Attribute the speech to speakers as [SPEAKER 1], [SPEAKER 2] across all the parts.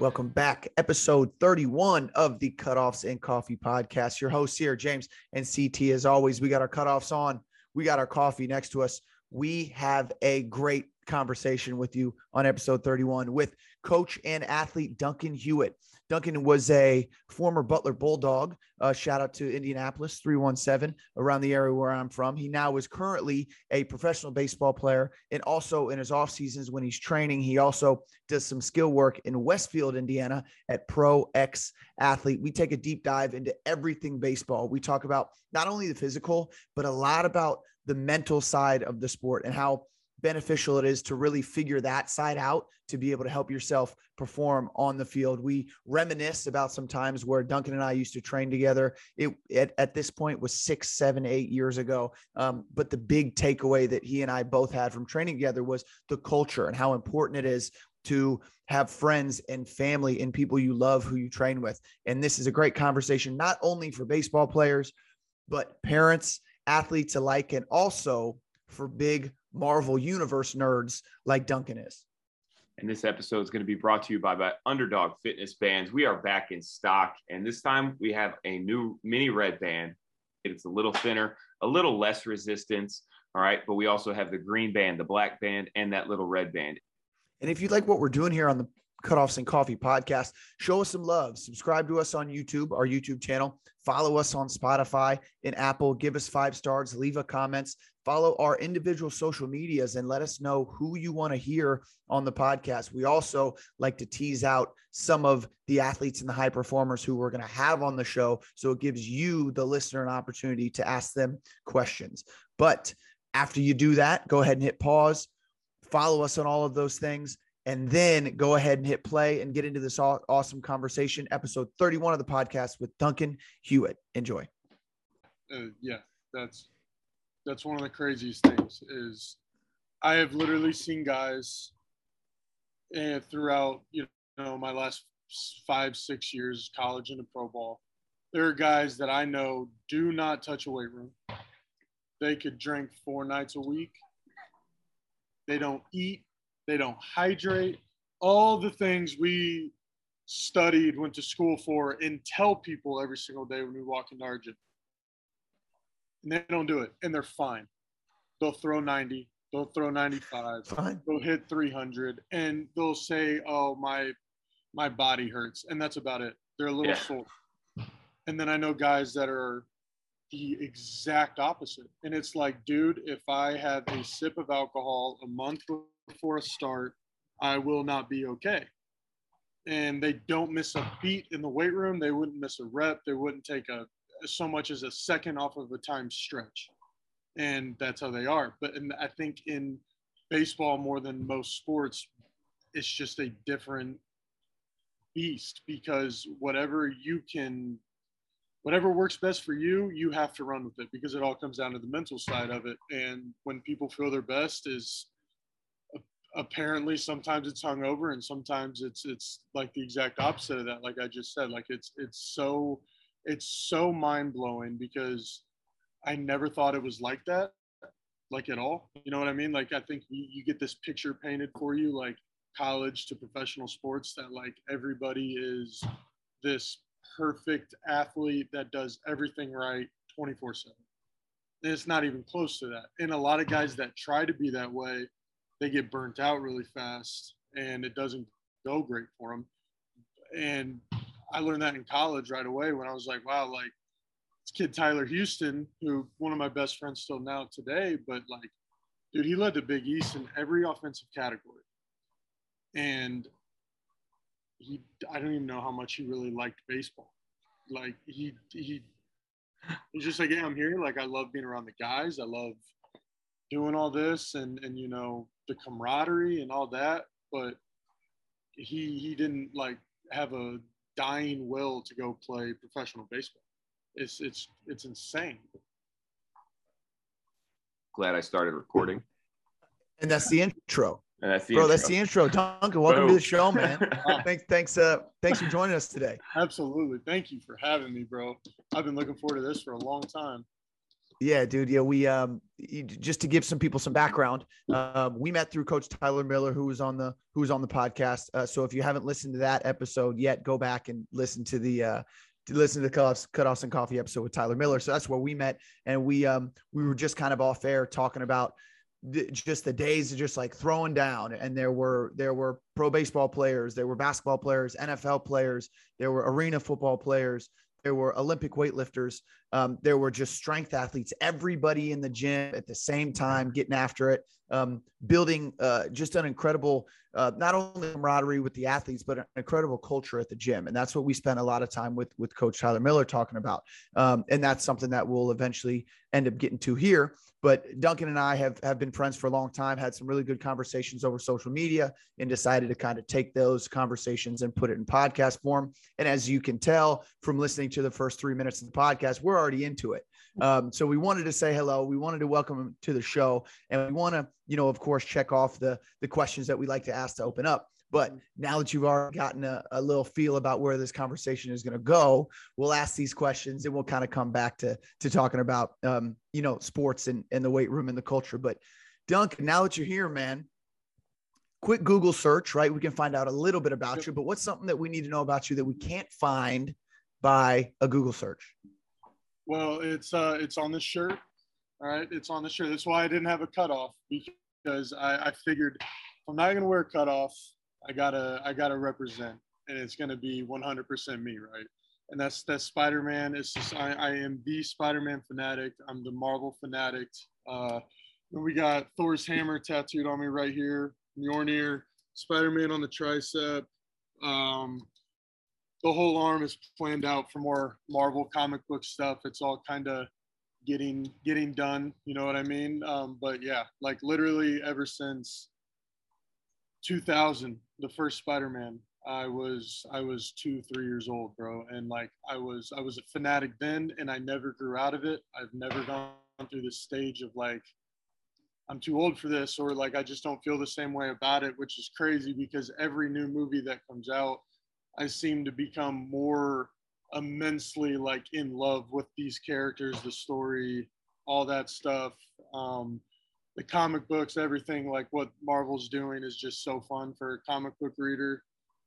[SPEAKER 1] Welcome back. Episode 31 of the Cutoffs and Coffee podcast. Your hosts here, James and CT. As always, we got our cutoffs on. We got our coffee next to us. We have a great conversation with you on episode 31 with coach and athlete Duncan Hewitt. Duncan was a former Butler Bulldog. Uh, shout out to Indianapolis 317 around the area where I'm from. He now is currently a professional baseball player and also in his off seasons when he's training, he also does some skill work in Westfield, Indiana at Pro X Athlete. We take a deep dive into everything baseball. We talk about not only the physical, but a lot about the mental side of the sport and how beneficial it is to really figure that side out to be able to help yourself perform on the field. We reminisce about some times where Duncan and I used to train together. It at, at this point was six, seven, eight years ago. Um, but the big takeaway that he and I both had from training together was the culture and how important it is to have friends and family and people you love who you train with. And this is a great conversation, not only for baseball players, but parents, athletes alike, and also for big Marvel Universe nerds like Duncan is.
[SPEAKER 2] And this episode is going to be brought to you by, by Underdog Fitness Bands. We are back in stock, and this time we have a new mini red band. It's a little thinner, a little less resistance. All right. But we also have the green band, the black band, and that little red band.
[SPEAKER 1] And if you like what we're doing here on the Cutoffs and Coffee podcast. Show us some love. Subscribe to us on YouTube, our YouTube channel. Follow us on Spotify and Apple. Give us five stars. Leave a comments. Follow our individual social medias and let us know who you want to hear on the podcast. We also like to tease out some of the athletes and the high performers who we're going to have on the show. So it gives you, the listener, an opportunity to ask them questions. But after you do that, go ahead and hit pause. Follow us on all of those things and then go ahead and hit play and get into this awesome conversation. Episode 31 of the podcast with Duncan Hewitt. Enjoy.
[SPEAKER 3] Uh, yeah, that's that's one of the craziest things is I have literally seen guys and eh, throughout you know my last five six years college and pro ball there are guys that i know do not touch a weight room they could drink four nights a week they don't eat they don't hydrate, all the things we studied, went to school for, and tell people every single day when we walk into our gym. And they don't do it, and they're fine. They'll throw 90, they'll throw 95, fine. they'll hit 300, and they'll say, "Oh, my my body hurts," and that's about it. They're a little yeah. sore. And then I know guys that are the exact opposite. And it's like, dude, if I have a sip of alcohol a month before a start, I will not be okay. And they don't miss a beat in the weight room. They wouldn't miss a rep. They wouldn't take a so much as a second off of a time stretch. And that's how they are. But and I think in baseball more than most sports, it's just a different beast because whatever you can whatever works best for you, you have to run with it because it all comes down to the mental side of it. And when people feel their best is apparently sometimes it's hung over and sometimes it's it's like the exact opposite of that like i just said like it's it's so it's so mind-blowing because i never thought it was like that like at all. You know what i mean? Like i think you, you get this picture painted for you like college to professional sports that like everybody is this perfect athlete that does everything right 24 7 and it's not even close to that. And a lot of guys that try to be that way they get burnt out really fast and it doesn't go great for them. And I learned that in college right away when I was like, wow, like this kid Tyler Houston, who one of my best friends still now today, but like, dude, he led the Big East in every offensive category. And he, I don't even know how much he really liked baseball. Like he, he, he's just like, yeah, I'm here. Like I love being around the guys. I love doing all this and and you know the camaraderie and all that but he he didn't like have a dying will to go play professional baseball. It's it's it's insane.
[SPEAKER 2] Glad i started recording.
[SPEAKER 1] And that's the intro.
[SPEAKER 2] And that's the
[SPEAKER 1] bro
[SPEAKER 2] intro.
[SPEAKER 1] that's the intro. Duncan welcome Boom. to the show man. Thanks thanks uh thanks for joining us today.
[SPEAKER 3] Absolutely. Thank you for having me bro. I've been looking forward to this for a long time
[SPEAKER 1] Yeah, dude. Yeah, we um just to give some people some background, um, we met through Coach Tyler Miller, who was on the who was on the podcast. Uh, so if you haven't listened to that episode yet, go back and listen to the uh, to listen to the cutoffs, cutoffs and coffee episode with Tyler Miller. So that's where we met, and we um we were just kind of off air talking about just the days of just like throwing down and there were there were pro baseball players there were basketball players nfl players there were arena football players there were Olympic weightlifters, um, there were just strength athletes, everybody in the gym at the same time getting after it, um, building uh, just an incredible, uh, not only camaraderie with the athletes, but an incredible culture at the gym. And that's what we spent a lot of time with with Coach Tyler Miller talking about. Um, and that's something that we'll eventually end up getting to here. But Duncan and I have have been friends for a long time, had some really good conversations over social media, and decided to kind of take those conversations and put it in podcast form. And as you can tell from listening to the first three minutes of the podcast, we're already into it. Um, so we wanted to say hello. We wanted to welcome him to the show, and we want to, you know, of course, check off the the questions that we like to ask to open up. But now that you've already gotten a, a little feel about where this conversation is going to go, we'll ask these questions and we'll kind of come back to to talking about um, you know sports and, and the weight room and the culture. But Duncan, now that you're here, man, quick Google search, right? We can find out a little bit about you. But what's something that we need to know about you that we can't find by a Google search?
[SPEAKER 3] Well, it's uh, it's on the shirt. All right, it's on the shirt. That's why I didn't have a cutoff because I, I figured I'm not gonna wear a cutoff. I gotta I gotta represent, and it's gonna be 100% me, right? And that's that's Spider-Man. It's just I, I am the Spider-Man fanatic. I'm the Marvel fanatic. Uh, we got Thor's hammer tattooed on me right here, Mjolnir, Spider-Man on the tricep. Um, the whole arm is planned out for more Marvel comic book stuff. It's all kind of getting getting done. You know what I mean? Um, but yeah, like literally ever since 2000, the first Spider-Man, I was I was two three years old, bro, and like I was I was a fanatic then, and I never grew out of it. I've never gone through this stage of like I'm too old for this, or like I just don't feel the same way about it, which is crazy because every new movie that comes out, I seem to become more immensely like in love with these characters, the story, all that stuff. Um, the comic books, everything like what Marvel's doing is just so fun for a comic book reader.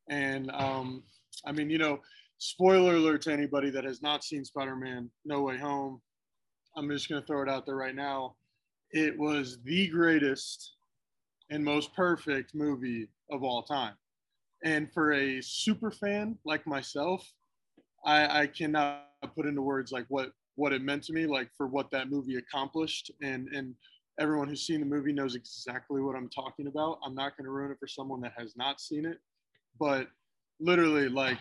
[SPEAKER 3] And um, I mean, you know, spoiler alert to anybody that has not seen Spider-Man: No Way Home. I'm just gonna throw it out there right now. It was the greatest and most perfect movie of all time. And for a super fan like myself, I, I cannot put into words like what what it meant to me, like for what that movie accomplished, and and everyone who's seen the movie knows exactly what I'm talking about. I'm not going to ruin it for someone that has not seen it, but literally like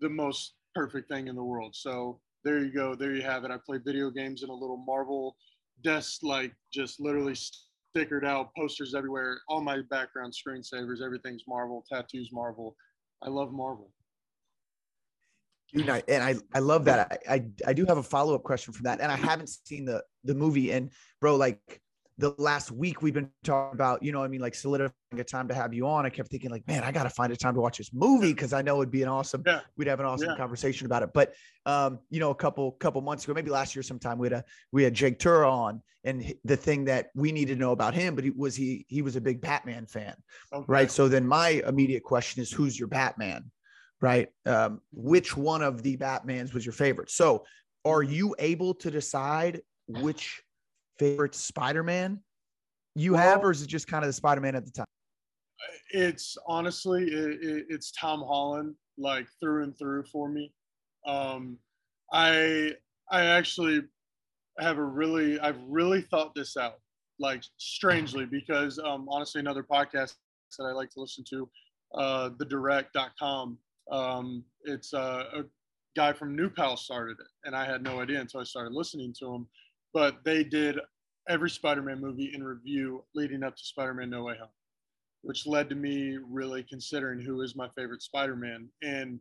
[SPEAKER 3] the most perfect thing in the world. So there you go. There you have it. I play video games in a little Marvel desk, like just literally stickered out, posters everywhere. All my background screensavers, everything's Marvel, tattoos Marvel. I love Marvel.
[SPEAKER 1] Dude, I, and I, I love that. I, I, I do have a follow up question from that, and I haven't seen the the movie. And bro, like the last week we've been talking about, you know, I mean, like solidifying a time to have you on. I kept thinking, like, man, I got to find a time to watch this movie because I know it'd be an awesome, yeah. we'd have an awesome yeah. conversation about it. But, um, you know, a couple couple months ago, maybe last year sometime, we had a we had Jake Tura on, and the thing that we needed to know about him, but he was he he was a big Batman fan, okay. right? So then my immediate question is, who's your Batman, right? Um, which one of the Batmans was your favorite? So, are you able to decide which favorite Spider-Man you well, have, or is it just kind of the Spider-Man at the time?
[SPEAKER 3] It's honestly, it, it, it's Tom Holland, like through and through for me. Um, I I actually have a really I've really thought this out, like strangely, because um, honestly, another podcast that I like to listen to, uh, the direct.com. Um, it's uh, a guy from New Pal started it, and I had no idea until I started listening to him. But they did every Spider-Man movie in review leading up to Spider-Man No Way Home, which led to me really considering who is my favorite Spider-Man. And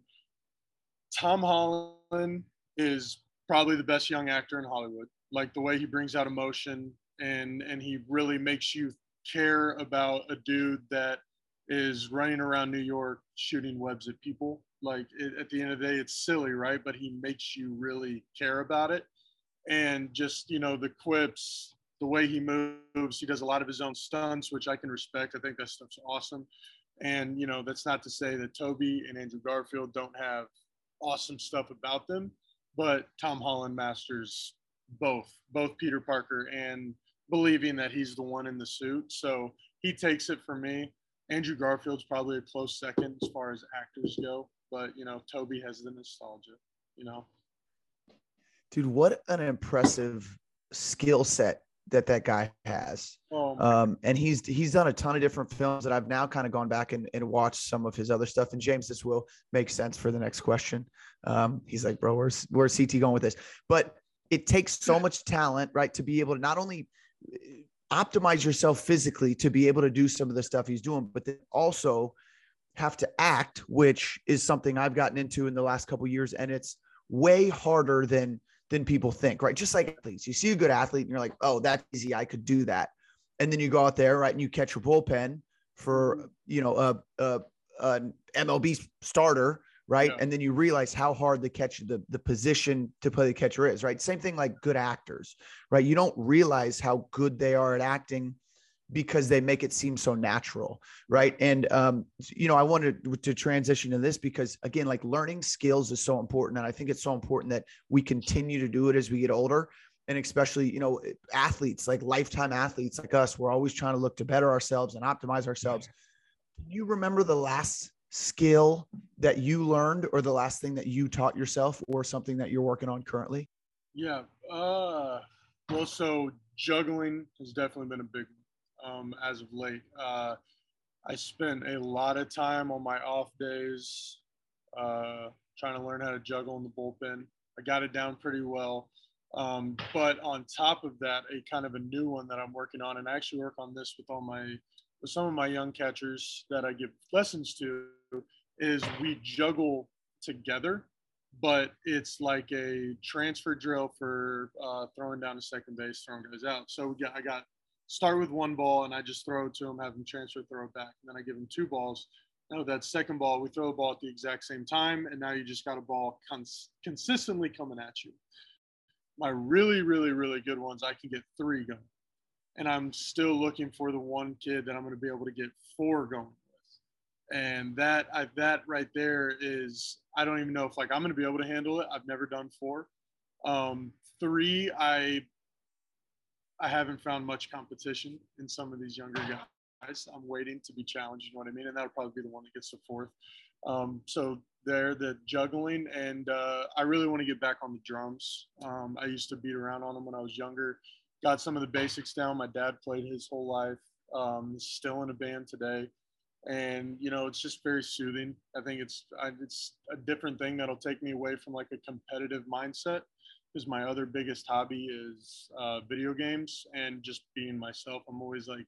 [SPEAKER 3] Tom Holland is probably the best young actor in Hollywood. Like the way he brings out emotion and and he really makes you care about a dude that is running around New York shooting webs at people. Like it, at the end of the day, it's silly, right? But he makes you really care about it and just you know the quips, the way he moves. He does a lot of his own stunts, which I can respect. I think that stuff's awesome. And you know that's not to say that Tobey and Andrew Garfield don't have awesome stuff about them, but Tom Holland masters both, both Peter Parker and believing that he's the one in the suit. So he takes it for me. Andrew Garfield's probably a close second as far as actors go, but you know, Tobey has the nostalgia, you know.
[SPEAKER 1] Dude, what an impressive skill set that that guy has. Oh, um, and he's he's done a ton of different films that I've now kind of gone back and, and watched some of his other stuff. And James, this will make sense for the next question. Um, he's like, bro, where's where's CT going with this? But it takes so much talent, right, to be able to not only uh, optimize yourself physically to be able to do some of the stuff he's doing, but then also have to act, which is something I've gotten into in the last couple years, and it's way harder than than people think, right? Just like athletes, you see a good athlete and you're like, oh, that's easy, I could do that, and then you go out there, right, and you catch a bullpen for mm-hmm. you know a, a, a MLB starter right? Yeah. And then you realize how hard the catch, the, the position to play the catcher is, right? Same thing like good actors, right? You don't realize how good they are at acting because they make it seem so natural, right? And um, you know, I wanted to transition to this because again, like learning skills is so important, and I think it's so important that we continue to do it as we get older. And especially, you know, athletes like lifetime athletes like us, we're always trying to look to better ourselves and optimize ourselves. Can you remember the last skill that you learned or the last thing that you taught yourself or something that you're working on currently?
[SPEAKER 3] Yeah. Uh, well, so juggling has definitely been a big um, as of late. Uh, I spent a lot of time on my off days uh, trying to learn how to juggle in the bullpen. I got it down pretty well. Um, but on top of that, a kind of a new one that I'm working on, and I actually work on this with all my with some of my young catchers that I give lessons to is we juggle together, but it's like a transfer drill for uh, throwing down to second base, throwing guys out. So got, I got start with one ball and I just throw it to him, have him transfer, throw it back. And then I give him two balls. Now that second ball, we throw the ball at the exact same time, and now you just got a ball cons- consistently coming at you. My really, really, really good ones, I can get three going and I'm still looking for the one kid that I'm going to be able to get four going with. And that I, that right there is I don't even know if like I'm going to be able to handle it. I've never done four. Um, three, I I haven't found much competition in some of these younger guys. I'm waiting to be challenged. You know what I mean? And that'll probably be the one that gets the fourth. Um, so there, the juggling, and uh, I really want to get back on the drums. Um, I used to beat around on them when I was younger got some of the basics down. My dad played his whole life. Um, still in a band today, and you know it's just very soothing. I think it's I, it's a different thing that'll take me away from like a competitive mindset. Because my other biggest hobby is uh, video games and just being myself. I'm always like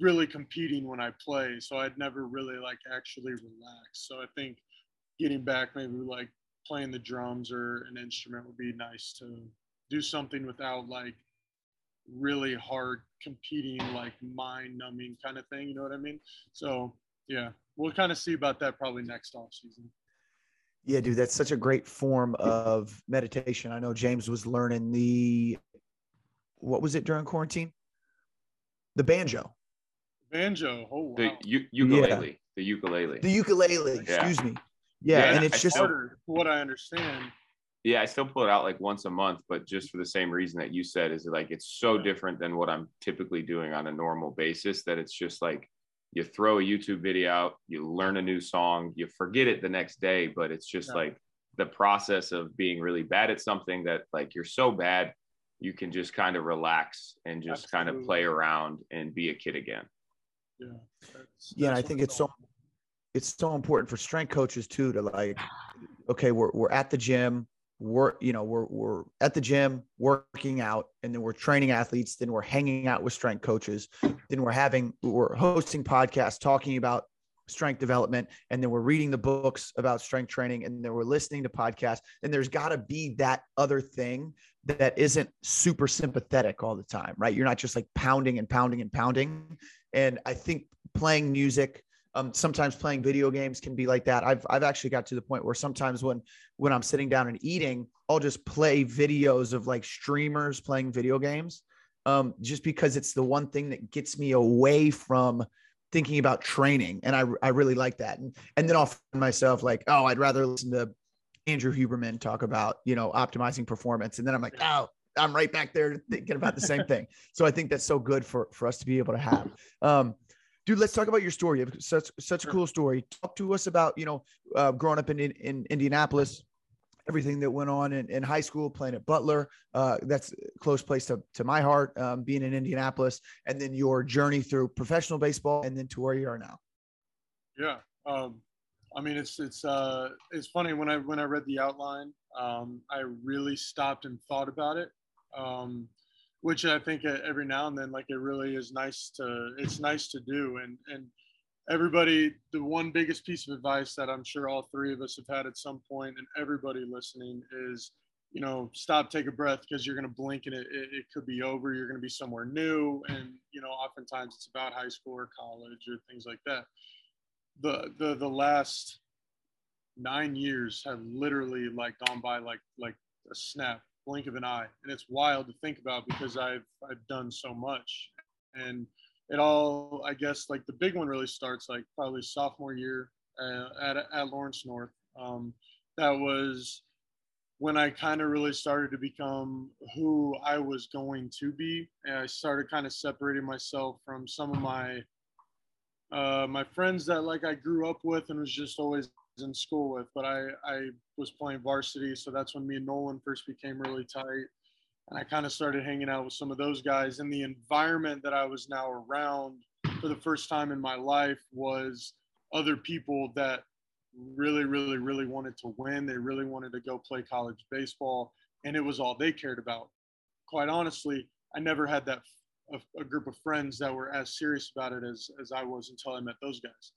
[SPEAKER 3] really competing when I play, so I'd never really like actually relax. So I think getting back maybe like playing the drums or an instrument would be nice to do something without like really hard competing like mind numbing kind of thing you know what i mean so yeah we'll kind of see about that probably next off season
[SPEAKER 1] yeah dude that's such a great form of meditation. I know james was learning the what was it during quarantine? The banjo.
[SPEAKER 3] Banjo oh wow.
[SPEAKER 2] the u- ukulele yeah. the ukulele.
[SPEAKER 1] The ukulele yeah. excuse me. Yeah, yeah and it's I just
[SPEAKER 3] harder what i understand.
[SPEAKER 2] Yeah, I still pull it out like once a month, but just for the same reason that you said is like it's so different than what I'm typically doing on a normal basis that it's just like you throw a YouTube video out, you learn a new song, you forget it the next day, but it's just yeah. like the process of being really bad at something that like you're so bad you can just kind of relax and just Absolutely. kind of play around and be a kid again.
[SPEAKER 3] Yeah. That's,
[SPEAKER 1] yeah, I think it's so it's so important for strength coaches too to like okay, we're we're at the gym, we're you know we're we're at the gym working out and then we're training athletes then we're hanging out with strength coaches then we're having we're hosting podcasts talking about strength development and then we're reading the books about strength training and then we're listening to podcasts and there's got to be that other thing that isn't super sympathetic all the time right? You're not just like pounding and pounding and pounding and i think playing music Um, sometimes playing video games can be like that. I've I've actually got to the point where sometimes when when I'm sitting down and eating, I'll just play videos of like streamers playing video games, um, just because it's the one thing that gets me away from thinking about training, and I I really like that. And and then I'll find myself like, oh, I'd rather listen to Andrew Huberman talk about you know optimizing performance, and then I'm like, oh, I'm right back there thinking about the same thing. So I think that's so good for for us to be able to have. Um, dude, let's talk about your story. You have such such a cool story. Talk to us about you know uh, growing up in, in, in Indianapolis, everything that went on in, in high school, playing at Butler. Uh, that's a close place to to my heart, um, being in Indianapolis, and then your journey through professional baseball, and then to where you are now.
[SPEAKER 3] Yeah, um, I mean it's it's uh, it's funny when I when I read the outline, um, I really stopped and thought about it um, which I think every now and then, like it really is nice to, it's nice to do. And, and everybody, the one biggest piece of advice that I'm sure all three of us have had at some point and everybody listening is, you know, stop, take a breath because you're going to blink and it, it, it could be over. You're going to be somewhere new. And, you know, oftentimes it's about high school or college or things like that. The, the, the last nine years have literally like gone by like, like a snap blink of an eye. And it's wild to think about because I've I've done so much. And it all, I guess, like the big one really starts like probably sophomore year uh, at at Lawrence North. Um, that was when I kind of really started to become who I was going to be. And I started kind of separating myself from some of my uh, my friends that like I grew up with and was just always in school with, but I, I was playing varsity. So that's when me and Nolan first became really tight. And I kind of started hanging out with some of those guys. And the environment that I was now around for the first time in my life was other people that really, really, really wanted to win. They really wanted to go play college baseball. And it was all they cared about. Quite honestly, I never had that a, a group of friends that were as serious about it as, as I was until I met those guys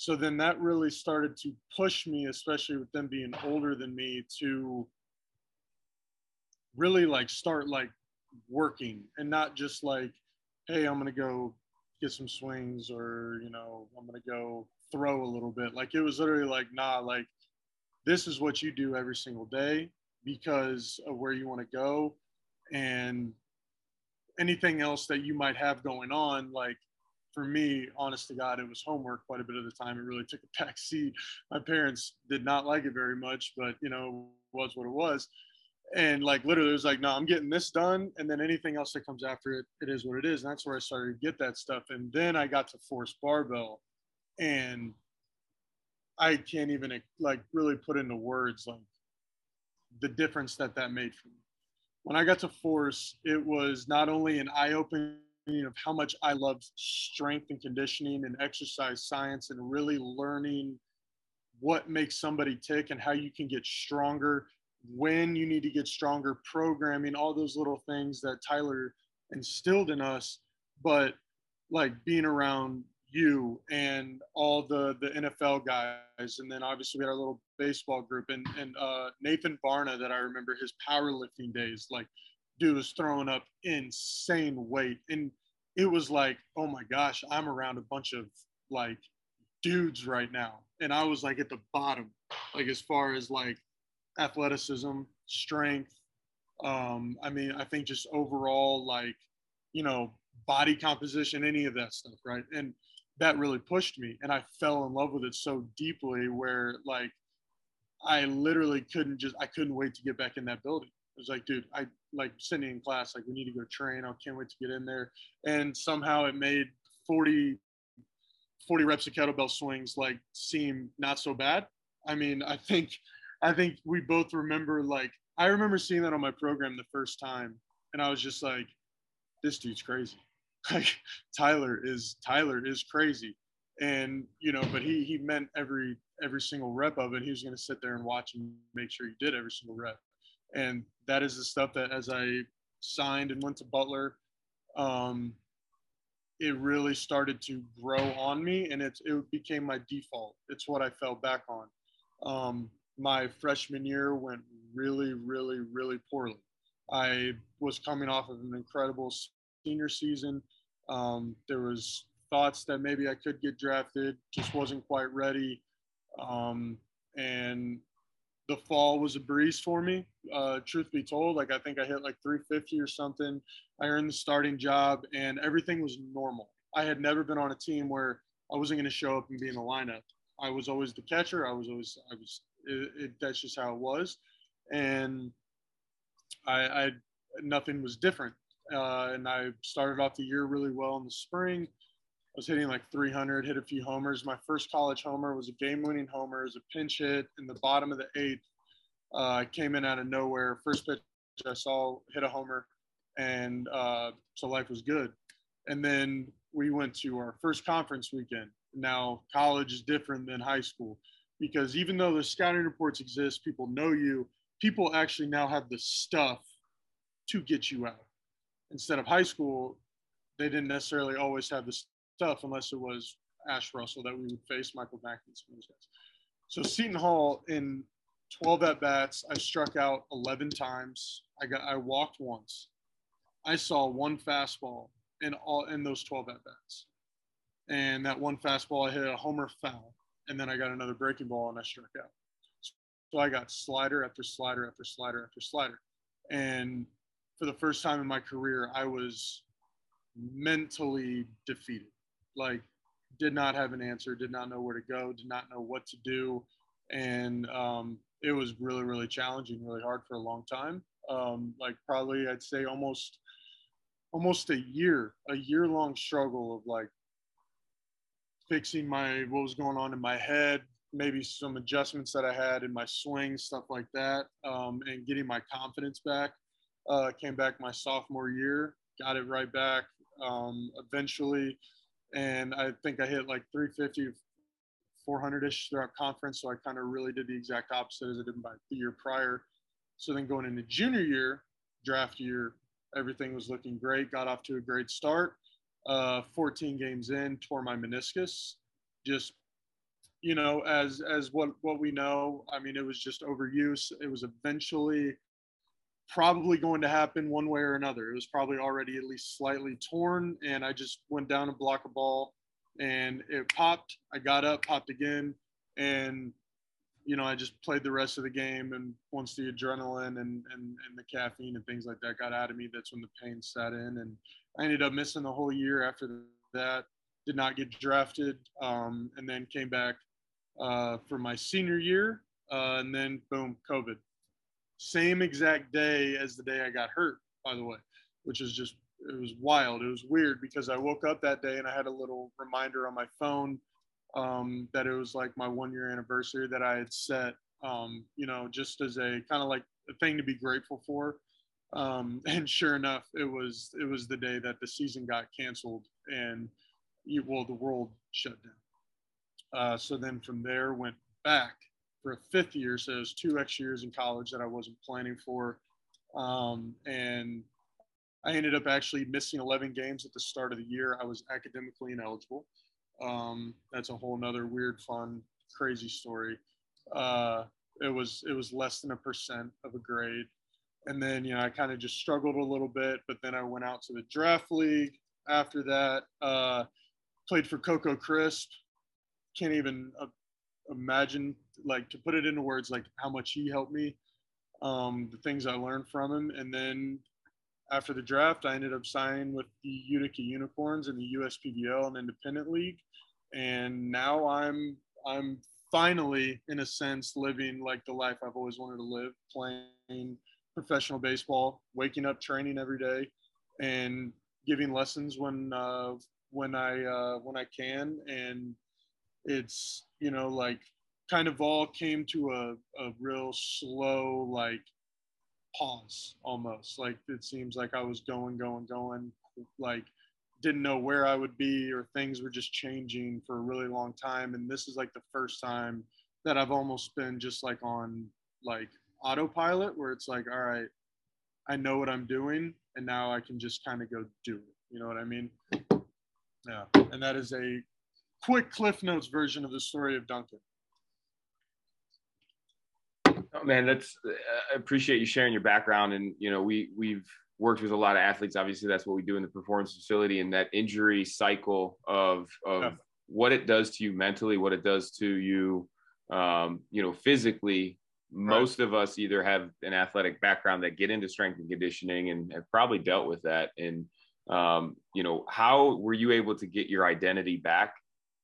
[SPEAKER 3] so then that really started to push me especially with them being older than me to really like start like working and not just like hey i'm gonna go get some swings or you know i'm gonna go throw a little bit. Like it was literally like nah like this is what you do every single day because of where you want to go and anything else that you might have going on like for me, honest to God, it was homework quite a bit of the time. It really took a back seat. My parents did not like it very much, but you know, it was what it was. And like literally, it was like, no, I'm getting this done, and then anything else that comes after it, it is what it is. And that's where I started to get that stuff. And then I got to force barbell, and I can't even like really put into words like the difference that that made for me. When I got to force, it was not only an eye-opening of how much I love strength and conditioning and exercise science and really learning what makes somebody tick and how you can get stronger, when you need to get stronger, programming, all those little things that Tyler instilled in us. But like being around you and all the the NFL guys, and then obviously we had our little baseball group and and uh, Nathan Barna that I remember his powerlifting days, like dude was throwing up insane weight. And it was like oh my gosh i'm around a bunch of like dudes right now. And i was like at the bottom like as far as like athleticism strength. Um i mean i think just overall like you know body composition any of that stuff right? And that really pushed me. And i fell in love with it so deeply where like i literally couldn't just i couldn't wait to get back in that building. It was like, dude, I like sitting in class, like we need to go train. I can't wait to get in there. And somehow it made 40, 40 reps of kettlebell swings like seem not so bad. I mean, I think, I think we both remember like, I remember seeing that on my program the first time. And I was just like, this dude's crazy. Like Tyler is, Tyler is crazy. And, you know, but he, he meant every, every single rep of it. He was going to sit there and watch and make sure he did every single rep and that is the stuff that as I signed and went to Butler, um, it really started to grow on me, and it it became my default. It's what I fell back on. Um, my freshman year went really, really, really poorly. I was coming off of an incredible senior season. Um, there was thoughts that maybe I could get drafted, just wasn't quite ready. Um, and the fall was a breeze for me. Uh, truth be told, like I think I hit like 350 or something. I earned the starting job, and everything was normal. I had never been on a team where I wasn't going to show up and be in the lineup. I was always the catcher. I was always I was. It, it, that's just how it was, and I, I nothing was different. Uh, and I started off the year really well in the spring. I was hitting like 300, hit a few homers. My first college homer was a game-winning homer, it was a pinch hit in the bottom of the eighth. Uh, came in out of nowhere. First pitch I saw hit a homer, and uh, so life was good. And then we went to our first conference weekend. Now college is different than high school because even though the scouting reports exist, people know you. People actually now have the stuff to get you out. Instead of high school, they didn't necessarily always have the stuff unless it was Ashe Russell that we would face, Michael Mackey, some of those guys. So Seton Hall in 12 at bats, I struck out 11 times. I got I walked once. I saw one fastball in all in those 12 at bats. And that one fastball I hit a homer foul. And then I got another breaking ball and I struck out. So I got slider after slider after slider after slider. And for the first time in my career, I was mentally defeated. Like, did not have an answer, did not know where to go, did not know what to do. And um, it was really, really challenging, really hard for a long time. Um, like, probably I'd say almost almost a year, a year long struggle of like fixing my what was going on in my head, maybe some adjustments that I had in my swing, stuff like that, um, and getting my confidence back. Uh, came back my sophomore year, got it right back um, eventually, and I think I hit like 350, 400 ish throughout conference. So I kind of really did the exact opposite as I did my the year prior. So then going into junior year, draft year, everything was looking great. Got off to a great start. Uh, 14 games in, tore my meniscus. Just you know, as as what what we know, I mean, it was just overuse. It was eventually probably going to happen one way or another. It was probably already at least slightly torn, and I just went down and block a ball, and it popped. I got up, popped again, and you know, I just played the rest of the game, and once the adrenaline and, and, and the caffeine and things like that got out of me, that's when the pain set in, and I ended up missing the whole year after that. Did not get drafted, um, and then came back uh, for my senior year, uh, and then boom, COVID. Same exact day as the day I got hurt, by the way, which is just it was wild. It was weird because I woke up that day and I had a little reminder on my phone um, that it was like my one year anniversary that I had set, um, you know, just as a kind of like a thing to be grateful for. Um, and sure enough, it was it was the day that the season got canceled and you, well, the world shut down. Uh, so then from there went back for a fifth year. So it was two extra years in college that I wasn't planning for. Um, and I ended up actually missing 11 games at the start of the year. I was academically ineligible. Um, that's a whole nother weird, fun, crazy story. Uh, it was it was less than a percent of a grade, and then you know I kind of just struggled a little bit, but then I went out to the draft league after that. Uh, played for Coco Crisp. Can't even uh, imagine like to put it into words like how much he helped me, um, the things I learned from him, and then after the draft, I ended up signing with the Utica Unicorns in the USPBL and Independent League, and now I'm I'm finally, in a sense, living like the life I've always wanted to live, playing professional baseball, waking up, training every day, and giving lessons when uh, when I uh, when I can. And it's you know like kind of all came to a, a real slow like pause almost. Like it seems like i was going going going like didn't know where i would be or things were just changing for a really long time. And this is like the first time that i've almost been just like on like autopilot where it's like all right i know what i'm doing and now i can just kind of go do it. You know what i mean? Yeah. And that is a quick cliff notes version of the story of duncan
[SPEAKER 2] Oh, man, that's I appreciate you sharing your background, and you know we we've worked with a lot of athletes. Obviously, that's what we do in the performance facility, and that injury cycle of of yeah. what it does to you mentally, what it does to you, um, you know, physically. Right. Most of us either have an athletic background that get into strength and conditioning, and have probably dealt with that. And um, you know, how were you able to get your identity back?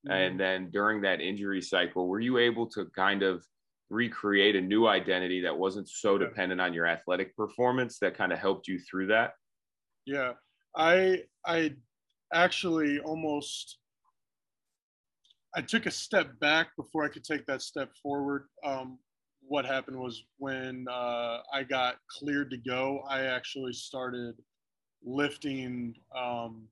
[SPEAKER 2] Mm-hmm. And then during that injury cycle, were you able to kind of recreate a new identity that wasn't so dependent on your athletic performance that kind of helped you through that?
[SPEAKER 3] Yeah, I I actually almost I took a step back before I could take that step forward. Um, what happened was when uh, I got cleared to go, I actually started lifting um,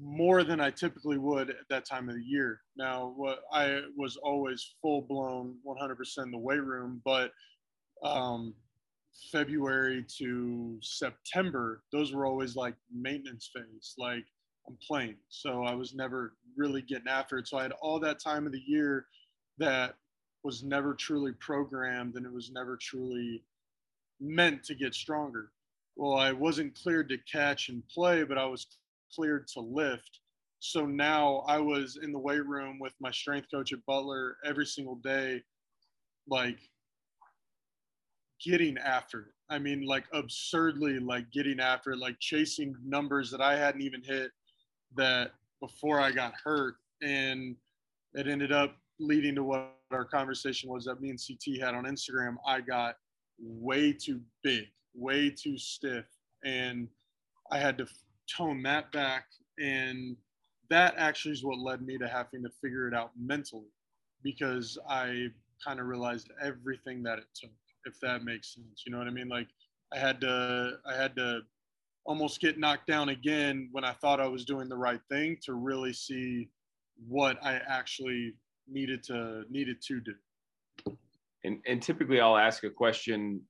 [SPEAKER 3] more than I typically would at that time of the year. Now, what I was always full blown 100% in the weight room, but um, February to September, those were always like maintenance phase. Like I'm playing, so I was never really getting after it. So I had all that time of the year that was never truly programmed, and it was never truly meant to get stronger. Well, I wasn't cleared to catch and play, but I was cleared to lift. So now I was in the weight room with my strength coach at Butler every single day, like getting after it. I mean, like absurdly, like getting after it, like chasing numbers that I hadn't even hit that before I got hurt. And it ended up leading to what our conversation was that me and CT had on Instagram. I got way too big, way too stiff. And I had to tone that back. And that actually is what led me to having to figure it out mentally because I kind of realized everything that it took, if that makes sense. You know what I mean? Like I had to, I had to almost get knocked down again when I thought I was doing the right thing to really see what I actually needed to needed to do.
[SPEAKER 2] And, and typically I'll ask a question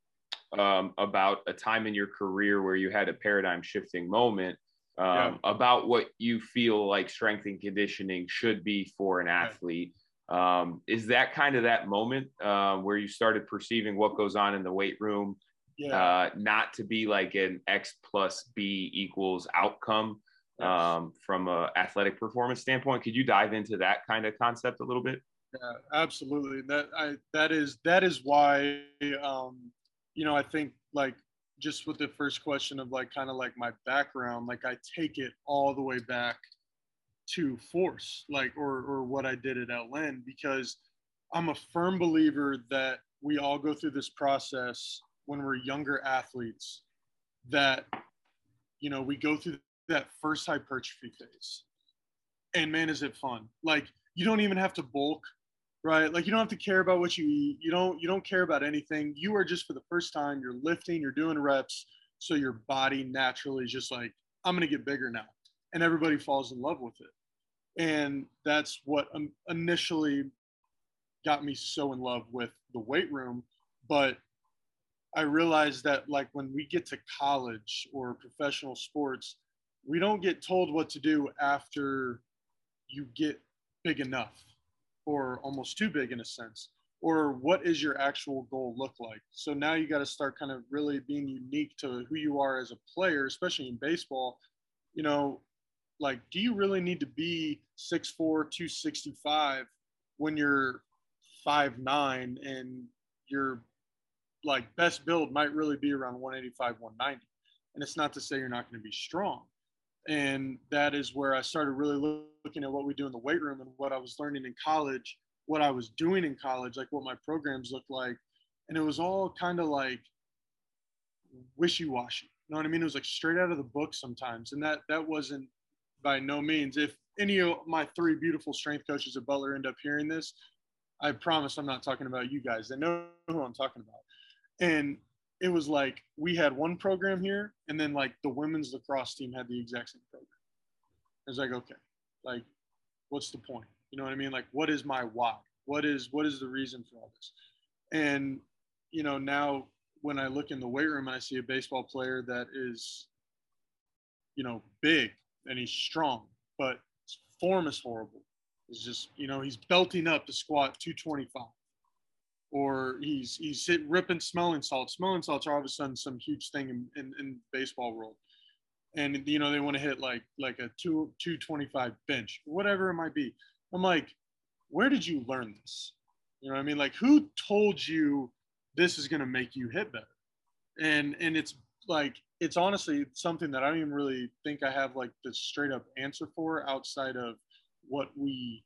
[SPEAKER 2] um, about a time in your career where you had a paradigm shifting moment um, yeah. about what you feel like strength and conditioning should be for an athlete. Um, is that kind of that moment uh, where you started perceiving what goes on in the weight room, yeah. uh, not to be like an X plus B equals outcome yes. um, from a athletic performance standpoint? Could you dive into that kind of concept a little bit?
[SPEAKER 3] Yeah, absolutely. That I that is that is why um, you know I think like just with the first question of like kind of like my background, like I take it all the way back to force, like or or what I did at LN because I'm a firm believer that we all go through this process when we're younger athletes that you know we go through that first hypertrophy phase. And man is it fun. Like you don't even have to bulk right? Like you don't have to care about what you eat. You don't you don't care about anything. You are just for the first time you're lifting you're doing reps so your body naturally is just like i'm to get bigger now. And everybody falls in love with it. And that's what um, initially got me so in love with the weight room. But i realized that like when we get to college or professional sports we don't get told what to do after you get big enough or almost too big in a sense or what is your actual goal look like? So now you got to start kind of really being unique to who you are as a player especially in baseball. You know like do you really need to be 6'4 265 when you're 5'9 and your like best build might really be around 185 190 and it's not to say you're not going to be strong and that is where I started really looking at what we do in the weight room and what I was learning in college, what I was doing in college, like what my programs looked like, and it was all kind of like wishy-washy. You know what I mean? It was like straight out of the book sometimes, and that that wasn't by no means. If any of my three beautiful strength coaches at Butler end up hearing this, I promise I'm not talking about you guys. They know who I'm talking about. And it was like we had one program here, and then like the women's lacrosse team had the exact same program. It was like, okay, like, what's the point? You know what I mean? Like, what is my why? What is what is the reason for all this? And you know, now when I look in the weight room and I see a baseball player that is, you know, big and he's strong, but his form is horrible. It's just, you know, he's belting up to squat 225 or he's he's hit, ripping smelling salts. Smelling salts are all of a sudden some huge thing in, in, in baseball world. And you know, they want to hit like like a two two twenty five bench, whatever it might be. I'm like, where did you learn this? You know what I mean? Like who told you this is gonna make you hit better? And and it's like it's honestly something that I don't even really think I have like the straight up answer for outside of what we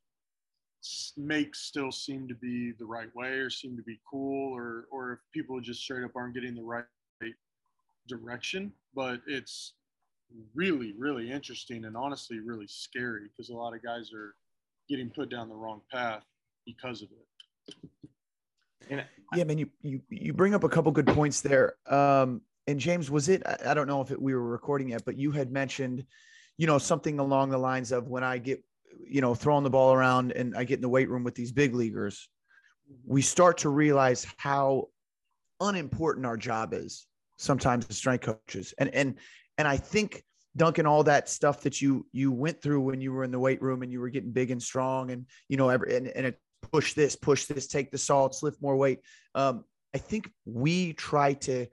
[SPEAKER 3] make still seem to be the right way or seem to be cool or or if people just straight up aren't getting the right direction. But it's really really interesting and honestly really scary because a lot of guys are getting put down the wrong path because of
[SPEAKER 1] it. Yeah man you you you bring up a couple good points there. Um and james was it i don't know if it, we were recording yet but you had mentioned you know something along the lines of when i get you know, throwing the ball around and I get in the weight room with these big leaguers, we start to realize how unimportant our job is sometimes as strength coaches. And and and I think Duncan, all that stuff that you you went through when you were in the weight room and you were getting big and strong and you know every and, and it push this, push this, take the salts, lift more weight. Um, I think we try to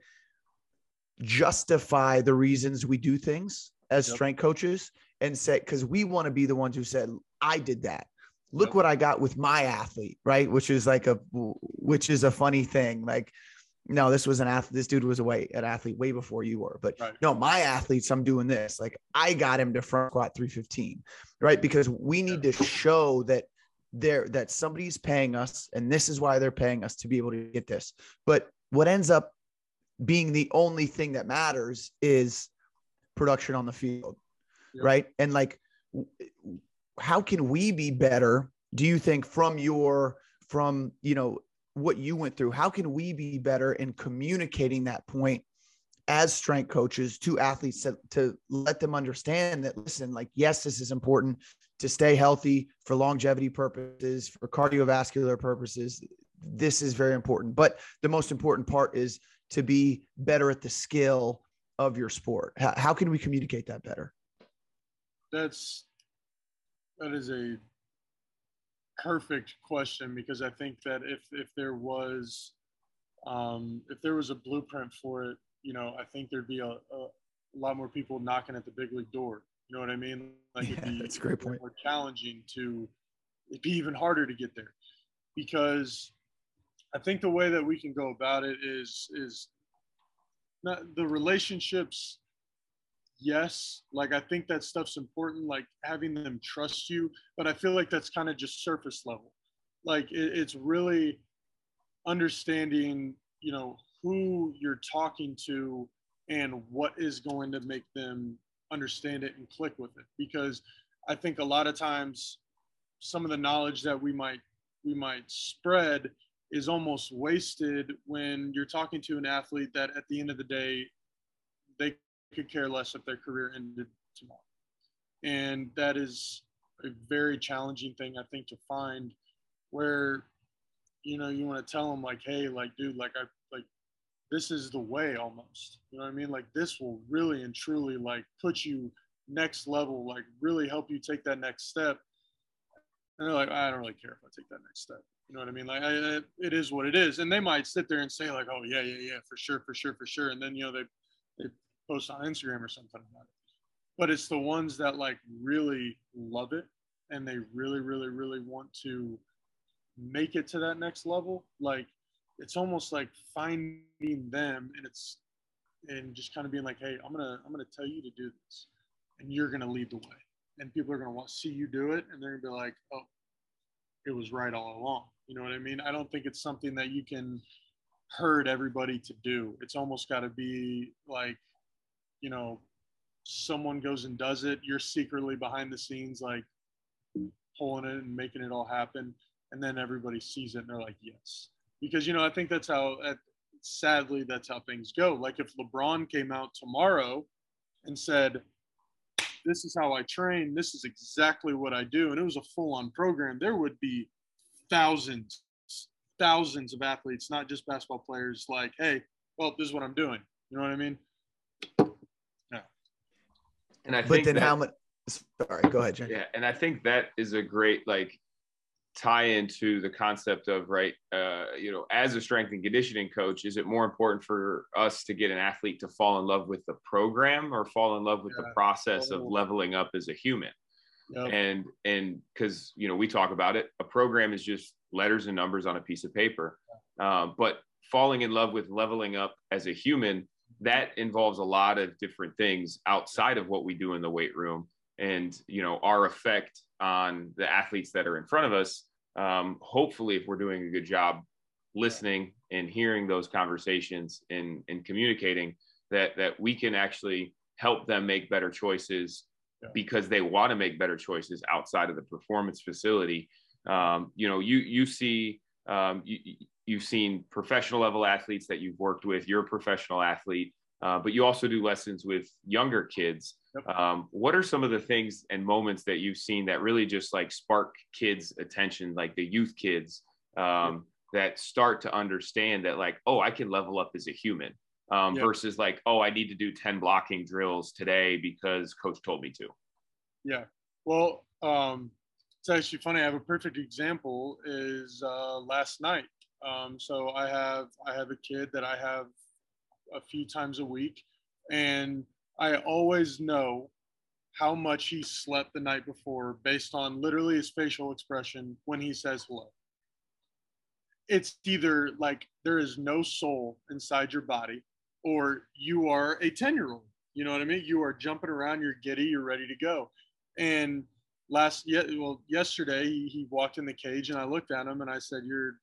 [SPEAKER 1] justify the reasons we do things as yep. strength coaches and say because we want to be the ones who said i did that. Look yep. what i got with my athlete right? Which is like a which is a funny thing. Like no this was an athlete this dude was away an athlete way before you were but right. no my athletes i'm doing this. Like i got him to front squat 315 right? Because we need to show that there that somebody's paying us and this is why they're paying us to be able to get this. But what ends up being the only thing that matters is production on the field right? And like how can we be better do you think from your from you know what you went through? How can we be better in communicating that point as strength coaches to athletes to, to let them understand that listen like yes this is important to stay healthy for longevity purposes for cardiovascular purposes. This is very important. But the most important part is to be better at the skill of your sport. How, how can we communicate that better
[SPEAKER 3] that's that is a perfect question because I think that if if there was um, if there was a blueprint for it, you know, I think there'd be a, a, lot more people knocking at the big league door. You know what I mean?
[SPEAKER 1] Like yeah, be, that's a great point.
[SPEAKER 3] More challenging to it'd be even harder to get there because I think the way that we can go about it is is not the relationships yes like i think that stuff's important like having them trust you but i feel like that's kind of just surface level. Like it, it's really understanding you know who you're talking to and what is going to make them understand it and click with it because i think a lot of times some of the knowledge that we might we might spread is almost wasted when you're talking to an athlete that at the end of the day could care less if their career ended tomorrow. And that is a very challenging thing, I think, to find where, you know, you want to tell them, like, hey, like, dude, like, I, like, this is the way almost. You know what I mean? Like, this will really and truly, like, put you next level, like, really help you take that next step. And they're like, I don't really care if I take that next step. You know what I mean? Like, I, it is what it is. And they might sit there and say, like, oh, yeah, yeah, yeah, for sure, for sure, for sure. And then, you know, they, they post on Instagram or something about it. But it's the ones that like really love it and they really, really, really want to make it to that next level. Like it's almost like finding them and it's and just kind of being like, hey, I'm gonna I'm gonna tell you to do this and you're gonna lead the way. And people are gonna want to see you do it and they're gonna be like, oh, it was right all along. You know what I mean? I don't think it's something that you can herd everybody to do. It's almost got to be like you know, someone goes and does it, you're secretly behind the scenes, like pulling it and making it all happen. And then everybody sees it and they're like, yes. Because, you know, I think that's how, uh, sadly, that's how things go. Like if LeBron came out tomorrow and said, this is how I train, this is exactly what I do, and it was a full on program, there would be thousands, thousands of athletes, not just basketball players, like, hey, well, this is what I'm doing. You know what I mean?
[SPEAKER 2] And I
[SPEAKER 1] but then
[SPEAKER 2] that,
[SPEAKER 1] how much? Sorry, go ahead, Jen.
[SPEAKER 2] Yeah, and I think that is a great like tie into the concept of right uh, you know as a strength and conditioning coach is it more important for us to get an athlete to fall in love with the program or fall in love with yeah. the process of leveling up as a human yep. and and because you know we talk about it a program is just letters and numbers on a piece of paper uh, but falling in love with leveling up as a human that involves a lot of different things outside of what we do in the weight room and you know our effect on the athletes that are in front of us um, hopefully if we're doing a good job listening and hearing those conversations and, and communicating that that we can actually help them make better choices yeah. because they want to make better choices outside of the performance facility um, you know you you see um, you, you've seen professional level athletes that you've worked with you're a professional athlete uh, but you also do lessons with younger kids. Yep. Um, what are some of the things and moments that you've seen that really just like spark kids' attention, like the youth kids um, yep. that start to understand that, like, oh, I can level up as a human um, yep. versus like, oh, I need to do 10 blocking drills today because coach told me to?
[SPEAKER 3] Yeah. Well, um, it's actually funny. I have a perfect example is uh, last night. Um, so I have I have a kid that I have a few times a week, and I always know how much he slept the night before based on literally his facial expression when he says hello. It's either like there is no soul inside your body, or you are a 10 year old. You know what I mean? You are jumping around, you're giddy, you're ready to go. And last, yeah, well, yesterday he, he walked in the cage and I looked at him and I said, You're,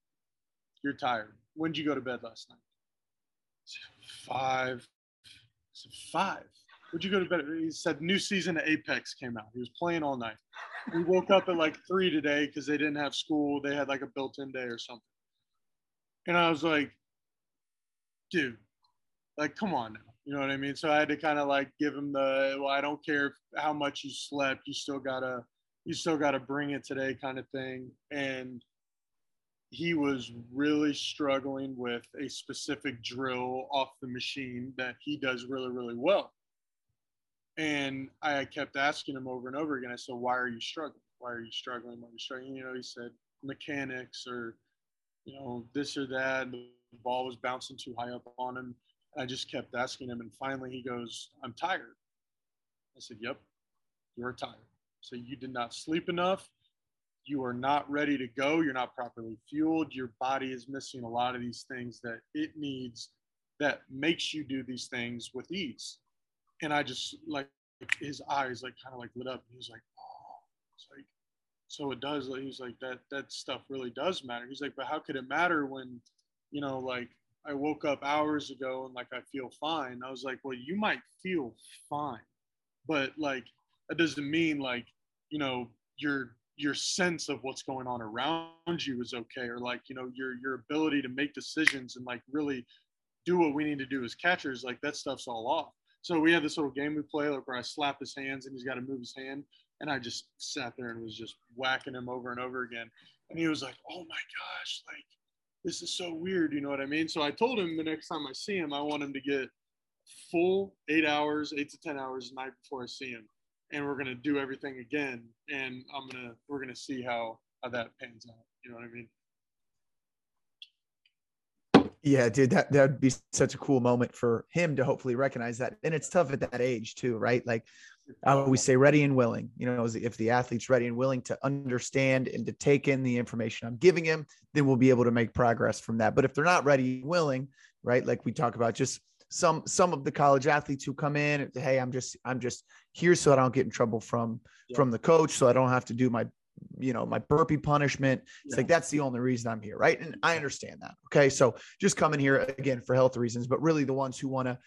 [SPEAKER 3] you're tired. When did you go to bed last night? five. said, five. Would you go to bed? He said new season of Apex came out. He was playing all night. We woke up at like three today because they didn't have school. They had like a built-in day or something. And I was like, dude, like, come on now. You know what I mean? So I had to kind of like give him the, well, I don't care how much you slept. You still gotta, you still gotta bring it today kind of thing. And he was really struggling with a specific drill off the machine that he does really, really well. And I kept asking him over and over again. I said, "Why are you struggling? Why are you struggling? Why are you struggling?" You know, he said mechanics or, you know, this or that. The ball was bouncing too high up on him. I just kept asking him, and finally he goes, "I'm tired." I said, "Yep, you're tired. So you did not sleep enough you are not ready to go, you're not properly fueled, your body is missing a lot of these things that it needs that makes you do these things with ease. And I just like his eyes like kind of like lit up. He was like, oh, it's like, so it does. He was like, that that stuff really does matter. He's like, but how could it matter when, you know, like I woke up hours ago and like I feel fine. I was like, well, you might feel fine, but like that doesn't mean like, you know, you're your sense of what's going on around you is okay or like you know your your ability to make decisions and like really do what we need to do as catchers like that stuff's all off. So we had this little game we play like where i slap his hands and he's got to move his hand and i just sat there and was just whacking him over and over again. And he was like oh my gosh like this is so weird you know what i mean? So i told him the next time i see him i want him to get full eight hours eight to ten hours a night before i see him and we're gonna do everything again, and I'm gonna we're gonna see how how that pans out. You know what I mean?
[SPEAKER 1] Yeah, dude, that that'd be such a cool moment for him to hopefully recognize that. And it's tough at that age too, right? Like I always say, ready and willing. You know, if the athlete's ready and willing to understand and to take in the information I'm giving him, then we'll be able to make progress from that. But if they're not ready and willing, right, like we talk about, just some some of the college athletes who come in hey i'm just i'm just here so i don't get in trouble from yeah. from the coach so i don't have to do my you know my burpee punishment. It's yeah. like that's the only reason i'm here right? And i understand that okay? So just coming here again for health reasons but really the ones who want to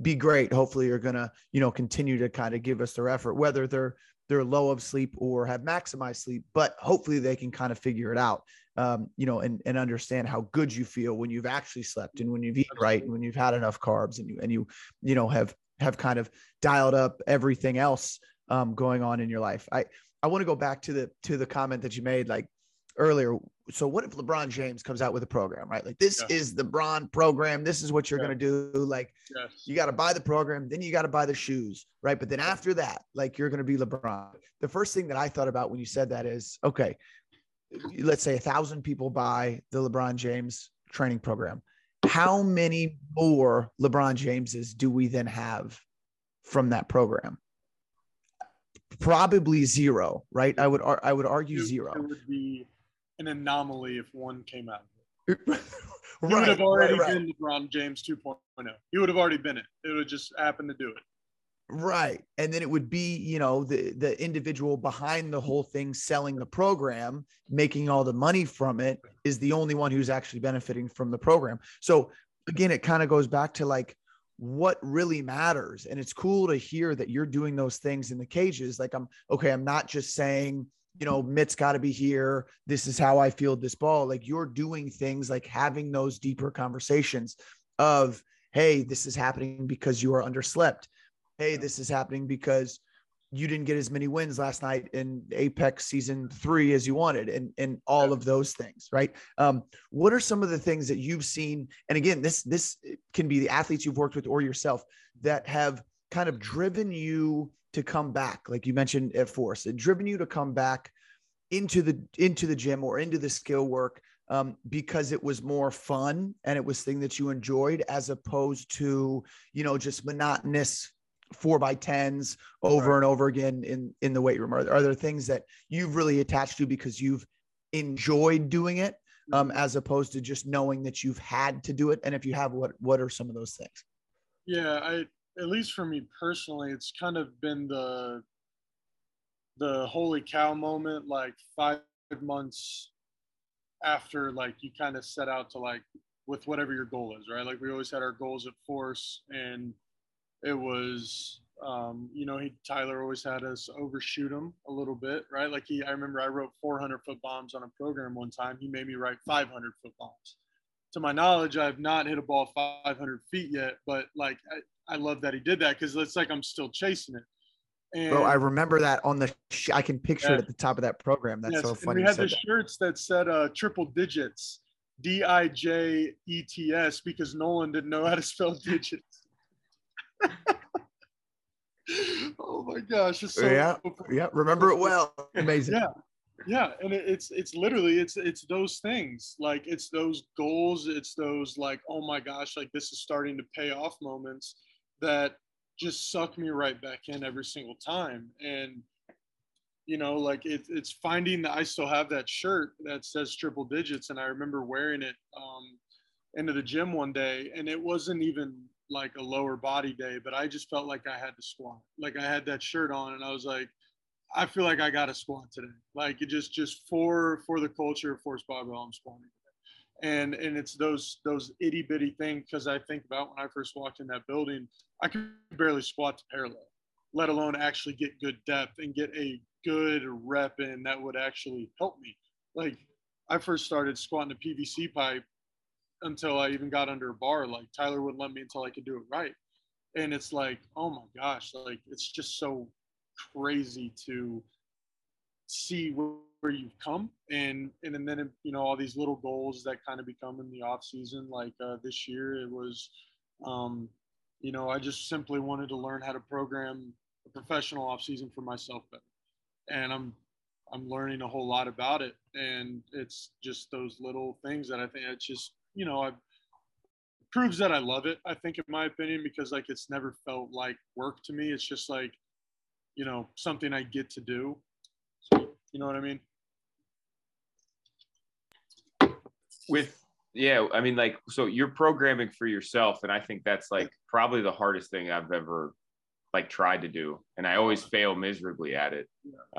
[SPEAKER 1] be great hopefully are going to you know continue to kind of give us their effort whether they're they're low of sleep or have maximized sleep but hopefully they can kind of figure it out um, you know, and, and understand how good you feel when you've actually slept and when you've eaten right and when you've had enough carbs and you, and you, you know, have, have kind of dialed up everything else um, going on in your life. I, I want to go back to the, to the comment that you made like earlier. So what if LeBron James comes out with a program, right? Like this yeah. is the Bron program. This is what you're yeah. going to do. Like yes. you got to buy the program, then you got to buy the shoes, right? But then after that, like you're going to be LeBron. The first thing that I thought about when you said that is, okay, let's say a thousand people buy the LeBron James training program. How many more LeBron Jameses do we then have from that program? Probably zero, right? I would I would argue zero.
[SPEAKER 3] It would be an anomaly if one came out. right,
[SPEAKER 1] he would
[SPEAKER 3] have already
[SPEAKER 1] right, right.
[SPEAKER 3] been LeBron James 2.0. He would have already been it. It would just happen to do it.
[SPEAKER 1] Right. And then it would be, you know, the the individual behind the whole thing selling the program, making all the money from it is the only one who's actually benefiting from the program. So again, it kind of goes back to like what really matters. And it's cool to hear that you're doing those things in the cages. Like I'm okay, I'm not just saying, you know, Mitt's got to be here. This is how I field this ball. Like you're doing things like having those deeper conversations of, hey, this is happening because you are underslept hey, this is happening because you didn't get as many wins last night in Apex season three as you wanted, and and all of those things, right? Um, what are some of the things that you've seen? And again, this this can be the athletes you've worked with or yourself that have kind of driven you to come back, like you mentioned at Force, it driven you to come back into the into the gym or into the skill work um, because it was more fun and it was thing that you enjoyed as opposed to you know just monotonous four by tens over right. and over again in in the weight room? Are, are there things that you've really attached to because you've enjoyed doing it, um, mm-hmm. as opposed to just knowing that you've had to do it? And if you have, what what are some of those things?
[SPEAKER 3] Yeah, I at least for me personally, it's kind of been the the holy cow moment, like five months after like you kind of set out to like with whatever your goal is, right? Like we always had our goals at force and it was um, you know he Tyler always had us overshoot him a little bit right like he I remember I wrote 400 foot bombs on a program one time he made me write 500 foot bombs to my knowledge I've not hit a ball 500 feet yet but like I, I love that he did that because it's like I'm still chasing it
[SPEAKER 1] and, Bro, I remember that on the. Sh- I can picture yeah. it at the top of that program. That's yes, so funny.
[SPEAKER 3] we had the that. shirts that said uh, triple digits, D I J E T S, because Nolan didn't know how to spell digits. Oh my gosh! It's so
[SPEAKER 1] yeah, yeah. Remember it well. Amazing.
[SPEAKER 3] Yeah, yeah. And it, it's it's literally it's it's those things like it's those goals. It's those like oh my gosh, like this is starting to pay off moments that just suck me right back in every single time. And you know, like it, it's finding that I still have that shirt that says triple digits, and I remember wearing it um, into the gym one day, and it wasn't even like a lower body day, but I just felt like I had to squat. Like I had that shirt on and I was like, I feel like I got to squat today. Like it just just for for the culture, force barbell, I'm squatting today. And and it's those those itty bitty things because I think about when I first walked in that building, I could barely squat to parallel, let alone actually get good depth and get a good rep in that would actually help me. Like I first started squatting a PVC pipe until I even got under a bar. Like Tyler wouldn't let me until I could do it right. And it's like, oh my gosh, like it's just so crazy to see where, you've come and, and and then you know all these little goals that kind of become in the off season. Like uh, this year, it was, um, you know, I just simply wanted to learn how to program a professional off season for myself better, and I'm I'm learning a whole lot about it. And it's just those little things that I think it's just you know, I proves that I love it. I think, in my opinion, because like it's never felt like work to me. It's just like, you know, something I get to do. So, you know what I mean?
[SPEAKER 2] With yeah, I mean, like, so you're programming for yourself, and I think that's like probably the hardest thing I've ever like tried to do and i always fail miserably at it.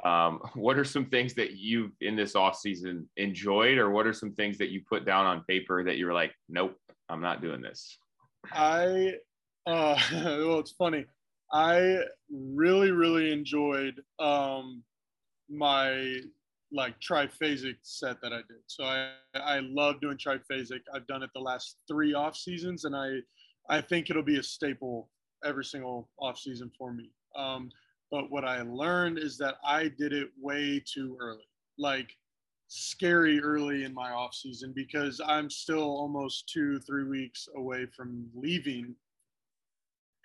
[SPEAKER 2] Um, what are some things that you've in this off season enjoyed or what are some things that you put down on paper that you were like nope i'm not doing this
[SPEAKER 3] i uh well it's funny. I really really enjoyed um my like triphasic set that i did. So i i love doing triphasic. I've done it the last three off seasons and i i think it'll be a staple every single off season for me. Um, but what I learned is that I did it way too early, like scary early in my off season because I'm still almost two, three weeks away from leaving.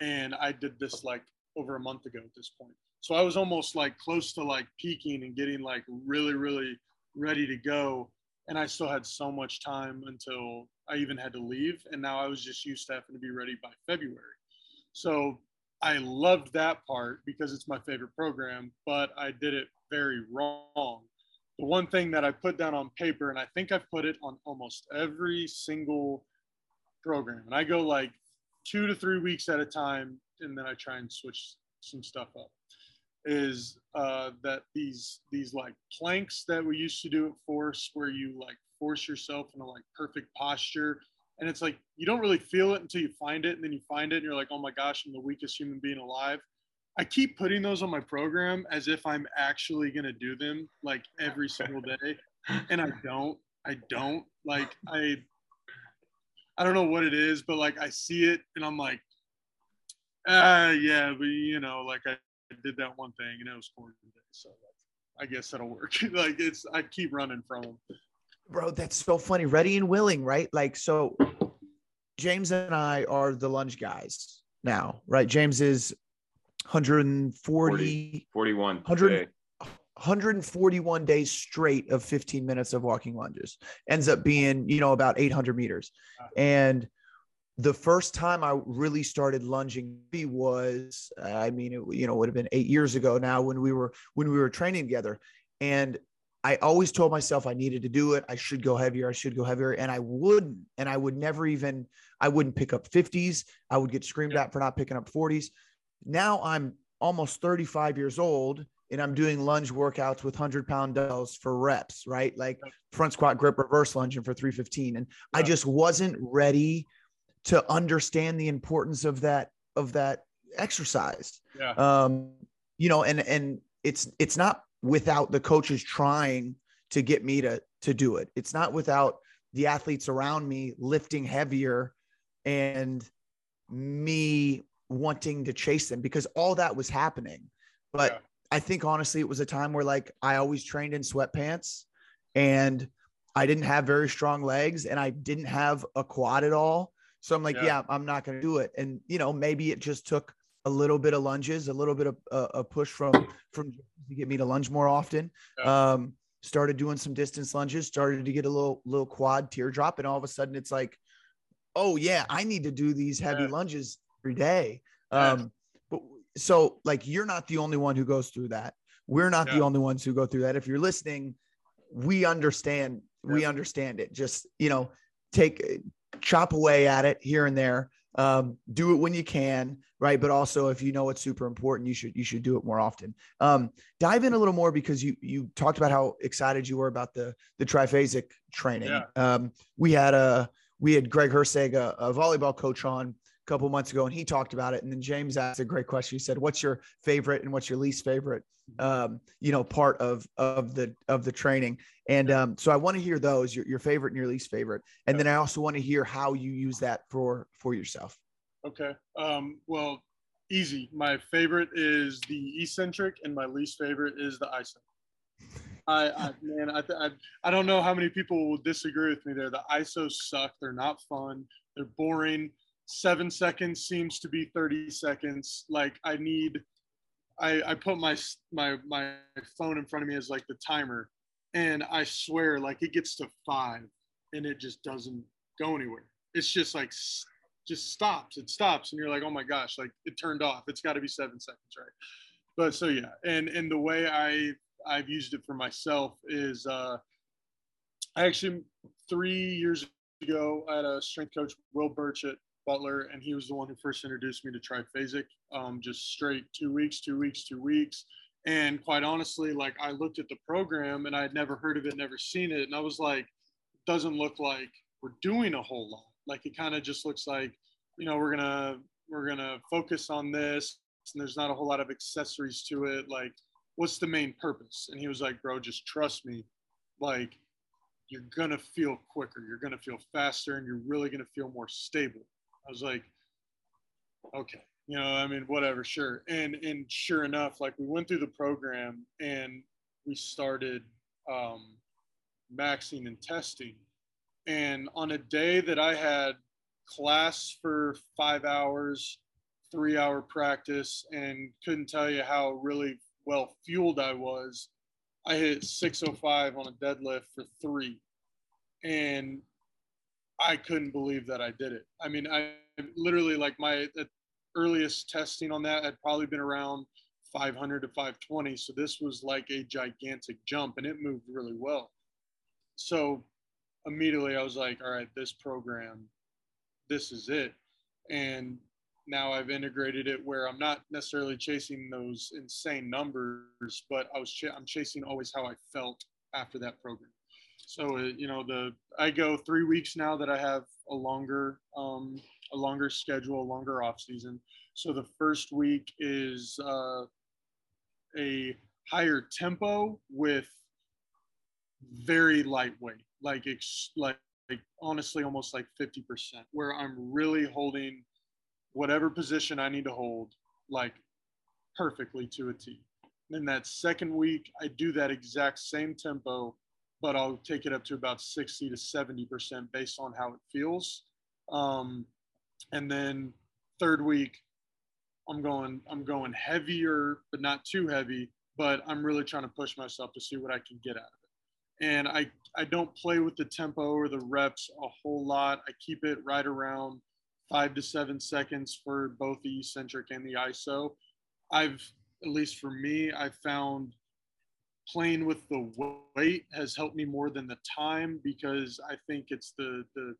[SPEAKER 3] And I did this like over a month ago at this point. So I was almost like close to like peaking and getting like really, really ready to go. And I still had so much time until I even had to leave. And now I was just used to having to be ready by February. So I loved that part because it's my favorite program, but I did it very wrong. The one thing that I put down on paper, and I think I've put it on almost every single program, and I go like two to three weeks at a time, and then I try and switch some stuff up. Is uh, that these these like planks that we used to do at force, where you like force yourself into like perfect posture and it's like you don't really feel it until you find it and then you find it and you're like oh my gosh i'm the weakest human being alive. I keep putting those on my program as if i'm actually going to do them like every single day and i don't i don't like i i don't know what it is but like i see it and i'm like ah yeah but you know like i did that one thing and it was quarter so i guess that'll work. Like it's i keep running from them
[SPEAKER 1] Bro, that's so funny. Ready and willing, right? Like, so James and I are the lunge guys now, right? James is 140,
[SPEAKER 2] 40, 41,
[SPEAKER 1] 100, 141 days straight of 15 minutes of walking lunges. Ends up being, you know, about 800 meters. And the first time I really started lunging was, I mean, it, you know, would have been eight years ago now when we were when we were training together. And I always told myself I needed to do it. I should go heavier. I should go heavier. And I wouldn't. And I would never even, I wouldn't pick up 50s. I would get screamed at for not picking up 40s. Now I'm almost 35 years old and I'm doing lunge workouts with 100 pound dumbbells for reps, right? Like front squat grip, reverse lunging for 315. And I just wasn't ready to understand the importance of that, of that exercise.
[SPEAKER 3] Yeah.
[SPEAKER 1] Um, you know, and, and it's, it's not without the coaches trying to get me to to do it. It's not without the athletes around me lifting heavier and me wanting to chase them because all that was happening. But yeah. I think honestly it was a time where like I always trained in sweatpants and I didn't have very strong legs and I didn't have a quad at all. So I'm like, yeah, yeah I'm not going to do it. And you know, maybe it just took a little bit of lunges, a little bit of uh, a push from from to get me to lunge more often. Yeah. Um, started doing some distance lunges, started to get a little little quad teardrop, and all of a sudden it's like, oh yeah, I need to do these heavy yeah. lunges every day. Um, but so like you're not the only one who goes through that. We're not the only ones who go through that. If you're listening, we understand. We understand it. Just you know, take chop away at it here and there um, do it when you can right? But also if you know it's super important you should you should do it more often. Um, dive in a little more because you you talked about how excited you were about the the triphasic training. Yeah. um, we had a we had greg herseg a, a volleyball coach on a couple months ago and he talked about it and then james asked a great question. He said what's your favorite and what's your least favorite um, you know part of of the of the training? And um, so i want to hear those your, your favorite and your least favorite. And then i also want to hear how you use that for for yourself.
[SPEAKER 3] Okay um, well easy. My favorite is the eccentric and my least favorite is the iso I, I man I, I i don't know how many people will disagree with me there. The isos suck. They're not fun. They're boring seven seconds seems to be 30 seconds like i need I, I put my my my phone in front of me as like the timer, and I swear like it gets to five, and it just doesn't go anywhere. It's just like just stops. It stops, and you're like, oh my gosh, like it turned off. It's got to be seven seconds, right? But so yeah, and and the way I I've used it for myself is uh, I actually three years ago I had a strength coach Will Birch at Butler, and he was the one who first introduced me to triphasic, um, just straight two weeks, two weeks, two weeks. And quite honestly, like I looked at the program and I had never heard of it, never seen it, and I was like, doesn't look like we're doing a whole lot. Like it kind of just looks like, you know, we're gonna we're gonna focus on this, and there's not a whole lot of accessories to it. Like, what's the main purpose? And he was like, bro, just trust me. Like, you're gonna feel quicker, you're gonna feel faster, and you're really gonna feel more stable. I was like, okay, you know, I mean, whatever, sure. And and sure enough, like we went through the program and we started um, maxing and testing. And on a day that I had class for five hours, three hour practice, and couldn't tell you how really well fueled I was, I hit 605 on a deadlift for three, and I couldn't believe that I did it. I mean, I literally like my earliest testing on that had probably been around 500 to 520. So this was like a gigantic jump, and it moved really well. So immediately I was like, all right, this program, this is it. And now I've integrated it where I'm not necessarily chasing those insane numbers, but I was ch- I'm chasing always how I felt after that program. So uh, you know the I go three weeks now that I have a longer um, a longer schedule, a longer off season. So the first week is uh, a higher tempo with very lightweight, like ex- like like honestly almost like 50%, where I'm really holding whatever position I need to hold like perfectly to a T. Then that second week, I do that exact same tempo, but I'll take it up to about 60 to 70% based on how it feels. Um, and then third week, I'm going I'm going heavier, but not too heavy. But I'm really trying to push myself to see what I can get out of it. And I I don't play with the tempo or the reps a whole lot. I keep it right around five to seven seconds for both the eccentric and the ISO. I've, at least for me, I found playing with the weight has helped me more than the time because I think it's the, the,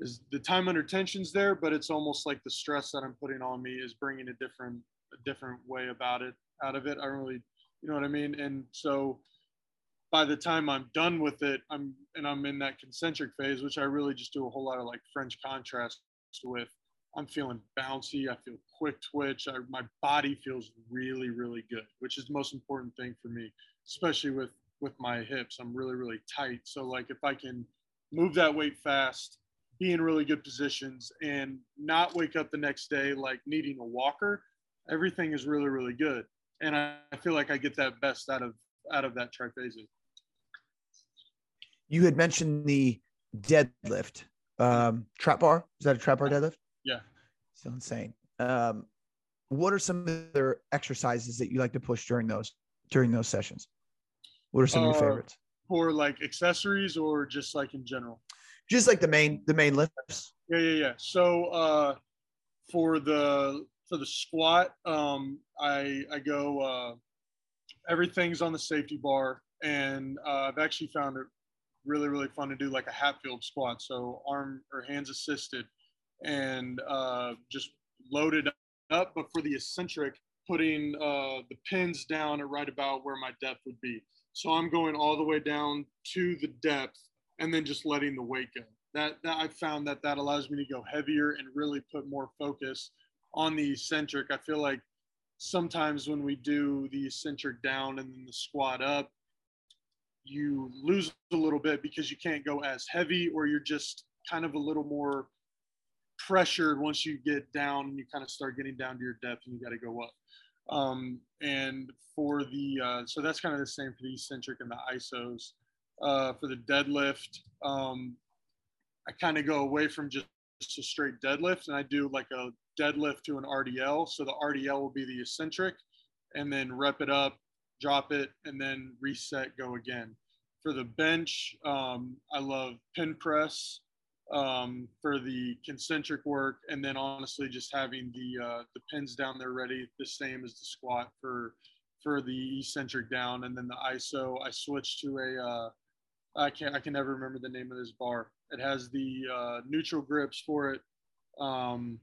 [SPEAKER 3] is the time under tension's there, but it's almost like the stress that I'm putting on me is bringing a different, a different way about it, out of it. I don't really, you know what I mean? And so by the time I'm done with it, I'm, and I'm in that concentric phase, which I really just do a whole lot of like French contrast with. I'm feeling bouncy. I feel quick twitch. I, my body feels really, really good, which is the most important thing for me, especially with with my hips. I'm really, really tight. So like if I can move that weight fast, be in really good positions, and not wake up the next day like needing a walker, everything is really, really good. And I, I feel like I get that best out of out of that triphasic.
[SPEAKER 1] You had mentioned the deadlift um, trap bar. Is that a trap bar deadlift?
[SPEAKER 3] Yeah.
[SPEAKER 1] So insane. Um, what are some other exercises that you like to push during those during those sessions? What are some uh, of your uh, favorites?
[SPEAKER 3] For like accessories or just like in general?
[SPEAKER 1] Just like the main the main lifts.
[SPEAKER 3] Yeah, yeah, yeah. So uh, for the for the squat, um, I I go uh, everything's on the safety bar, and uh, I've actually found it really really fun to do like a Hatfield squat, so arm or hands assisted, and uh, just loaded up. But for the eccentric, putting uh, the pins down at right about where my depth would be. So I'm going all the way down to the depth, and then just letting the weight go. That, that I found that that allows me to go heavier and really put more focus on the eccentric. I feel like sometimes when we do the eccentric down and then the squat up, you lose a little bit because you can't go as heavy or you're just kind of a little more pressured once you get down and you kind of start getting down to your depth and you got to go up. Um, and for the, uh, so that's kind of the same for the eccentric and the ISOs. Uh, for the deadlift, um, I kind of go away from just, just a straight deadlift and I do like a deadlift to an RDL. So the RDL will be the eccentric and then rep it up drop it, and then reset, go again. For the bench, um, I love pin press um, for the concentric work, and then honestly, just having the uh, the pins down there ready, the same as the squat for for the eccentric down, and then the ISO. I switched to a uh, I can't I can never remember the name of this bar. It has the uh, neutral grips for it. Um,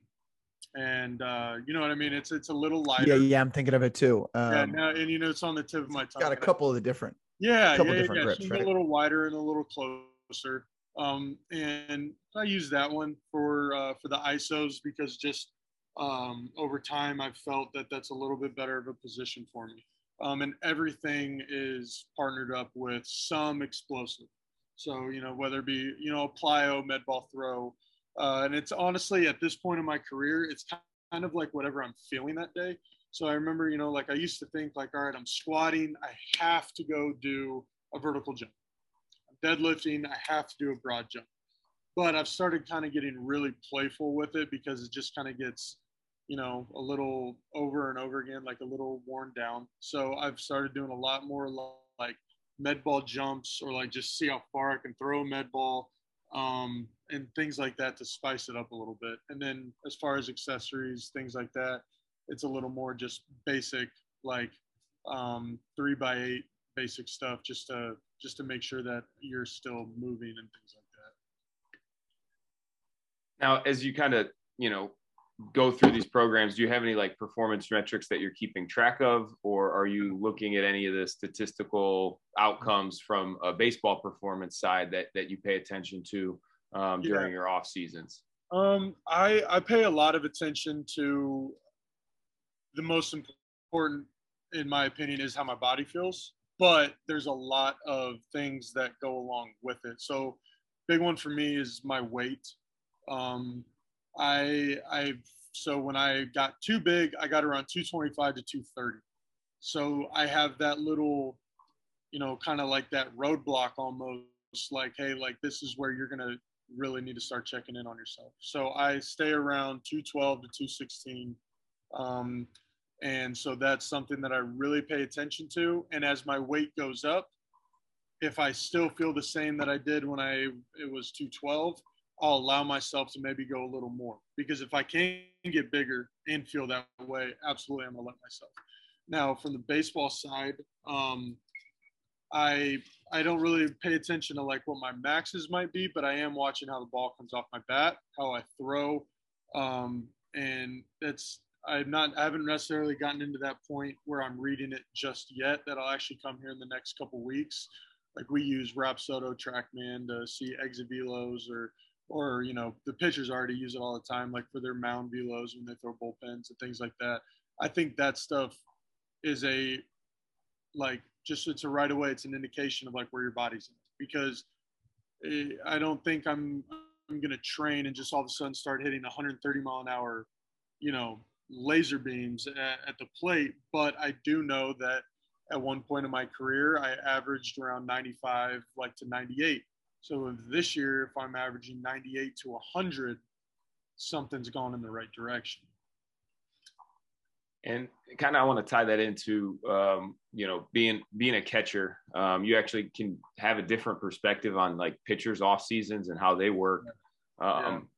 [SPEAKER 3] and uh, you know what I mean. It's it's a little lighter.
[SPEAKER 1] Yeah, yeah, I'm thinking of it too.
[SPEAKER 3] Um, yeah, now, and you know it's on the tip of my tongue.
[SPEAKER 1] Got a couple of the different.
[SPEAKER 3] Yeah, couple yeah, different yeah. Grips, right? A little wider and a little closer. Um, and I use that one for uh, for the ISOs because just um, over time I've felt that that's a little bit better of a position for me. Um, and everything is partnered up with some explosive. So you know whether it be you know a plyo med ball throw, uh, and it's honestly at this point in my career, it's kind of like whatever I'm feeling that day. So I remember, you know, like I used to think like, all right, I'm squatting, I have to go do a vertical jump. Deadlifting, I have to do a broad jump. But I've started kind of getting really playful with it because it just kind of gets, you know, a little over and over again, like a little worn down. So I've started doing a lot more like med ball jumps or like just see how far I can throw a med ball um, and things like that to spice it up a little bit. And then as far as accessories, things like that, it's a little more just basic, like um, three by eight basic stuff, just to just to make sure that you're still moving and things like
[SPEAKER 2] that. Now, as you kind of you know go through these programs, do you have any like performance metrics that you're keeping track of, or are you looking at any of the statistical outcomes from a baseball performance side that that you pay attention to um, during yeah. your off seasons?
[SPEAKER 3] Um, I I pay a lot of attention to the most important, in my opinion, is how my body feels. But there's a lot of things that go along with it. So, big one for me is my weight. Um, I I so when I got too big, I got around 225 to 230. So I have that little, you know, kind of like that roadblock almost like, hey, like this is where you're gonna really need to start checking in on yourself. So I stay around 212 to 216. Um, and so that's something that I really pay attention to. And as my weight goes up, if I still feel the same that I did when I it was 212, I'll allow myself to maybe go a little more because if I can get bigger and feel that way, absolutely, I'm gonna let myself. Now, from the baseball side, um, I I don't really pay attention to like what my maxes might be, but I am watching how the ball comes off my bat, how I throw, um, and that's I'm not I haven't necessarily gotten into that point where I'm reading it just yet. That I'll actually come here in the next couple weeks. Like we use Rapsodo TrackMan to see exit velos or or you know the pitchers already use it all the time like for their mound velos when they throw bullpens and things like that i think that stuff is a like just it's a right away it's an indication of like where your body's at because eh, i don't think i'm i'm to train and just all of a sudden start hitting 130 mile an hour you know laser beams at, at the plate but i do know that at one point in my career i averaged around 95 like to 98 so this year, if I'm averaging 98 to 100, something's gone in the right direction.
[SPEAKER 2] And kind of, I want to tie that into, um, you know, being being a catcher. Um, you actually can have a different perspective on like pitchers off seasons and how they work. Um.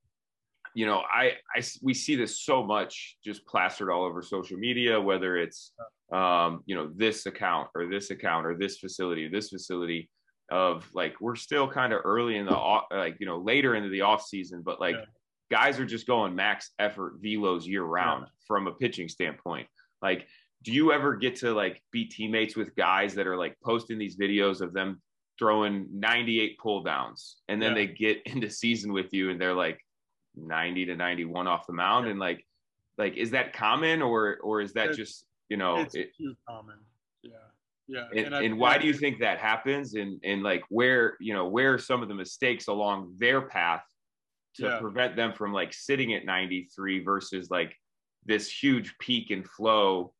[SPEAKER 2] You know, I, I we see this so much just plastered all over social media, whether it's, um, you know, this account or this account or this facility, this facility of like we're still kind of early in the like you know later into the off season, but like yeah. guys are just going max effort velos year round yeah. from a pitching standpoint. Like, do you ever get to like be teammates with guys that are like posting these videos of them throwing 98 pull downs and then yeah. they get into season with you and they're like 90 to 91 off the mound and like like is that common or or is that it's, just you know
[SPEAKER 3] it's it, too common yeah yeah.
[SPEAKER 2] And, and, and why do you think that happens? And and like where you know where are some of the mistakes along their path to yeah. prevent them from like sitting at 93 versus like this huge peak and flow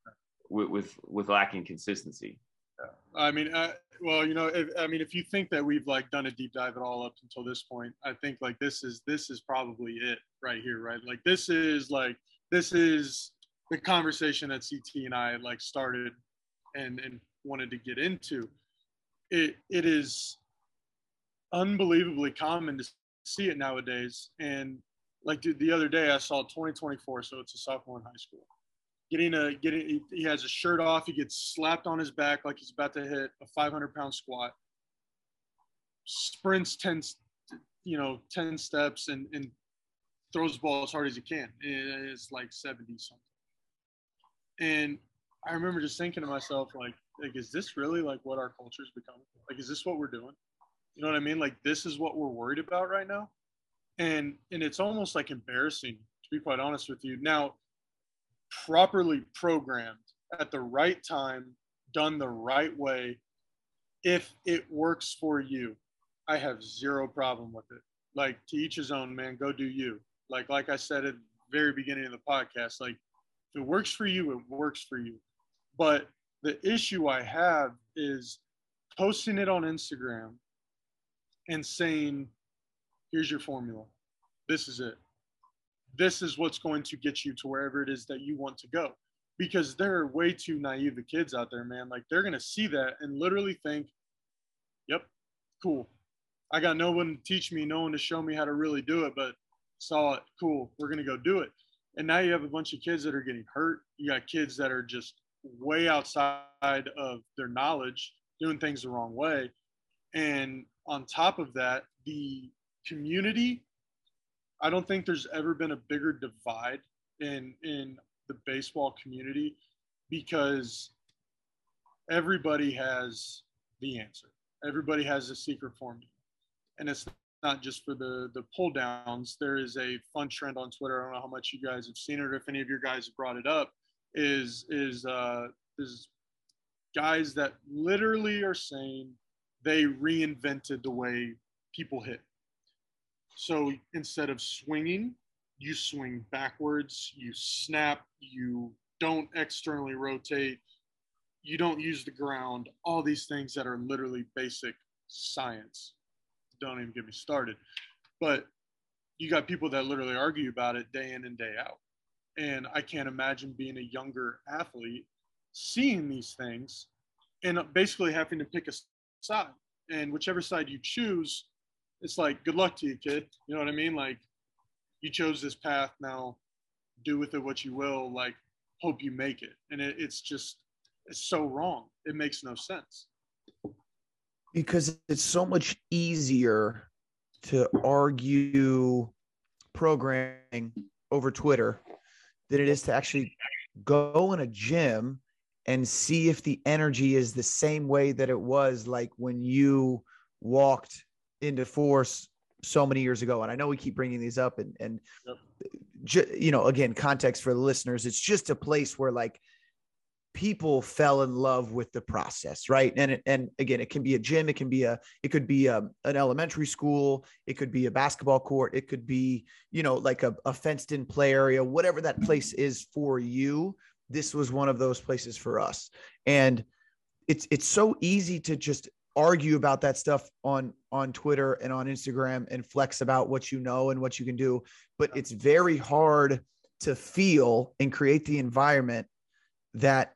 [SPEAKER 2] with with, with lacking consistency?
[SPEAKER 3] Yeah. I mean, uh, well, you know, if, I mean, if you think that we've like done a deep dive at all up until this point, I think like this is this is probably it right here, right? Like this is like this is the conversation that CT and I like started and and wanted to get into, it it is unbelievably common to see it nowadays. And like dude, the other day, I saw 2024, so it's a sophomore in high school. Getting a getting he has a shirt off, he gets slapped on his back like he's about to hit a 500 pound squat. Sprints 10, you know, 10 steps and and throws the ball as hard as he can. It's like 70 something. And I remember just thinking to myself, like, like, is this really like what our culture's becoming? Like, is this what we're doing? You know what I mean? Like, this is what we're worried about right now. And and it's almost like embarrassing to be quite honest with you. Now, properly programmed at the right time, done the right way, if it works for you, I have zero problem with it. Like to each his own, man. Go do you. Like like I said at the very beginning of the podcast, like if it works for you, it works for you. But the issue I have is posting it on Instagram and saying, here's your formula. This is it. This is what's going to get you to wherever it is that you want to go. Because there are way too naive the kids out there, man. Like they're going to see that and literally think Yep, cool. I got no one to teach me, no one to show me how to really do it, but saw it. Cool. We're gonna go do it. And now you have a bunch of kids that are getting hurt. You got kids that are just way outside of their knowledge, doing things the wrong way. And on top of that, the community, I don't think there's ever been a bigger divide in in the baseball community because everybody has the answer. Everybody has a secret formula. And it's not just for the the pull downs. There is a fun trend on Twitter. I don't know how much you guys have seen it or if any of your guys have brought it up. Is is uh, is guys that literally are saying they reinvented the way people hit. So instead of swinging, you swing backwards, you snap, you don't externally rotate, you don't use the ground, all these things that are literally basic science. Don't even get me started. But you got people that literally argue about it day in and day out. And I can't imagine being a younger athlete seeing these things and basically having to pick a side. And whichever side you choose, it's like, good luck to you, kid. You know what I mean? Like, you chose this path. Now do with it what you will. Like, hope you make it. And it, it's just, it's so wrong. It makes no sense.
[SPEAKER 1] Because it's so much easier to argue programming over Twitter than it is to actually go in a gym and see if the energy is the same way that it was like when you walked into force so many years ago and i know we keep bringing these up and and yep. ju- you know again context for the listeners it's just a place where like people fell in love with the process right and and again it can be a gym it can be a it could be a, an elementary school it could be a basketball court it could be you know like a, a fenced in play area whatever that place is for you this was one of those places for us. And it's it's so easy to just argue about that stuff on on Twitter and on Instagram and flex about what you know and what you can do, but it's very hard to feel and create the environment that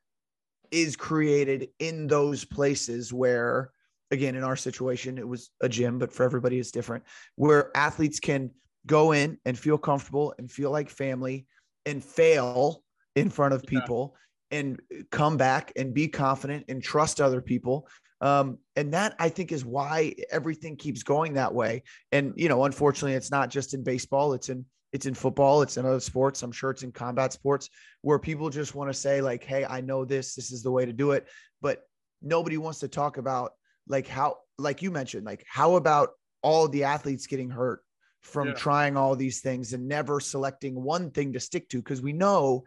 [SPEAKER 1] is created in those places where again in our situation it was a gym but for everybody it's different where athletes can go in and feel comfortable and feel like family and fail in front of people yeah. and come back and be confident and trust other people. Um, and that I think is why everything keeps going that way. And you know, unfortunately, it's not just in baseball; it's in it's in football, it's in other sports. I'm sure it's in combat sports where people just want to say like, "Hey, I know this. This is the way to do it," but nobody wants to talk about like how, like you mentioned, like how about all the athletes getting hurt from yeah. trying all these things and never selecting one thing to stick to because we know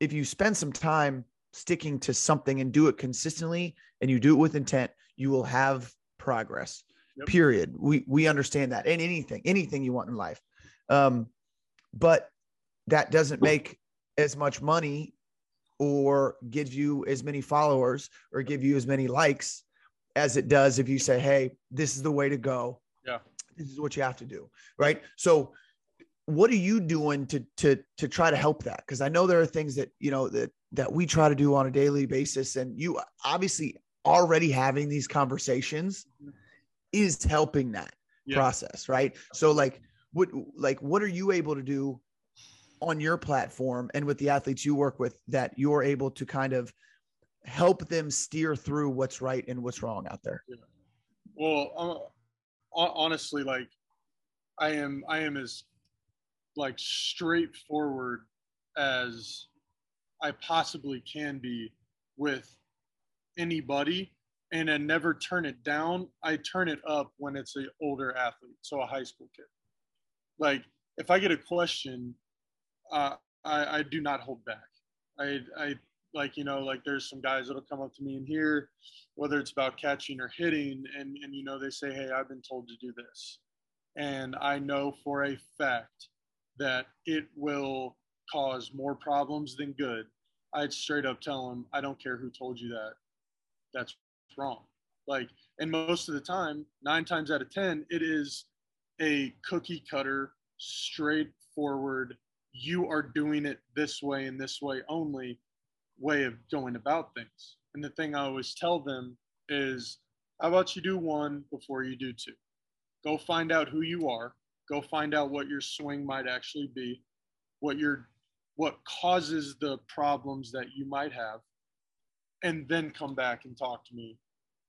[SPEAKER 1] if you spend some time sticking to something and do it consistently and you do it with intent, you will have progress. Yep. Period. We we understand that. And anything, anything you want in life. Um, but that doesn't make as much money or give you as many followers or give you as many likes as it does if you say, Hey, this is the way to go.
[SPEAKER 3] Yeah.
[SPEAKER 1] This is what you have to do. Right. So what are you doing to to to try to help that because i know there are things that you know that that we try to do on a daily basis and you obviously already having these conversations mm-hmm. is helping that yeah. process right so like what like what are you able to do on your platform and with the athletes you work with that you're able to kind of help them steer through what's right and what's wrong out there yeah.
[SPEAKER 3] well uh, honestly like i am i am as like straightforward as I possibly can be with anybody and I never turn it down. I turn it up when it's an older athlete, so a high school kid. Like if I get a question, uh, I, I do not hold back. I, I like you know like there's some guys that'll come up to me in here, whether it's about catching or hitting, and and you know they say, hey, I've been told to do this, and I know for a fact that it will cause more problems than good, I'd straight up tell them, I don't care who told you that. That's wrong. Like, and most of the time, nine times out of 10, it is a cookie cutter, straightforward, you are doing it this way and this way only way of going about things. And the thing I always tell them is How about you do one before you do two? Go find out who you are. Go find out what your swing might actually be, what your what causes the problems that you might have, and then come back and talk to me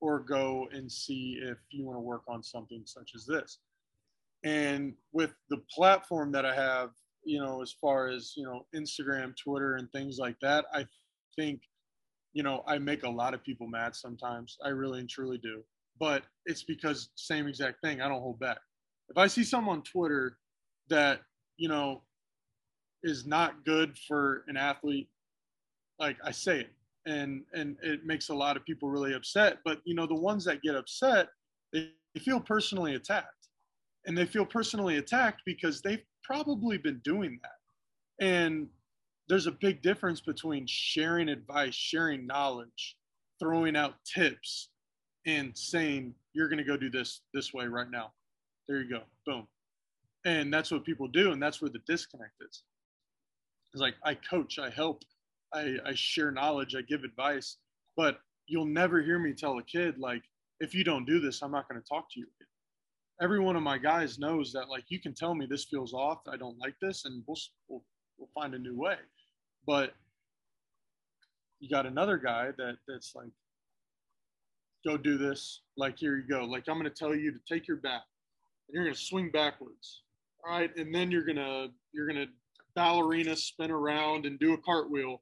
[SPEAKER 3] or go and see if you want to work on something such as this. And with the platform that I have, you know, as far as, you know, Instagram, Twitter, and things like that, I think, you know, I make a lot of people mad sometimes. I really and truly do. But it's because, same exact thing, I don't hold back. If I see someone on Twitter that, you know, is not good for an athlete, like I say it. And and it makes a lot of people really upset. But you know the ones that get upset they, they feel personally attacked. And they feel personally attacked because they've probably been doing that. And there's a big difference between sharing advice sharing knowledge throwing out tips and saying you're going to go do this this way right now there you go boom and that's what people do and that's where the disconnect is it's like i coach i help I, I share knowledge, I give advice, but you'll never hear me tell a kid like, if you don't do this, I'm not going to talk to you. Every one of my guys knows that like you can tell me this feels off, I don't like this, and we'll we'll, we'll find a new way. But you got another guy that that's like, go do this. Like here you go. Like I'm going to tell you to take your bat, and you're going to swing backwards. All right, and then you're gonna you're gonna ballerina spin around and do a cartwheel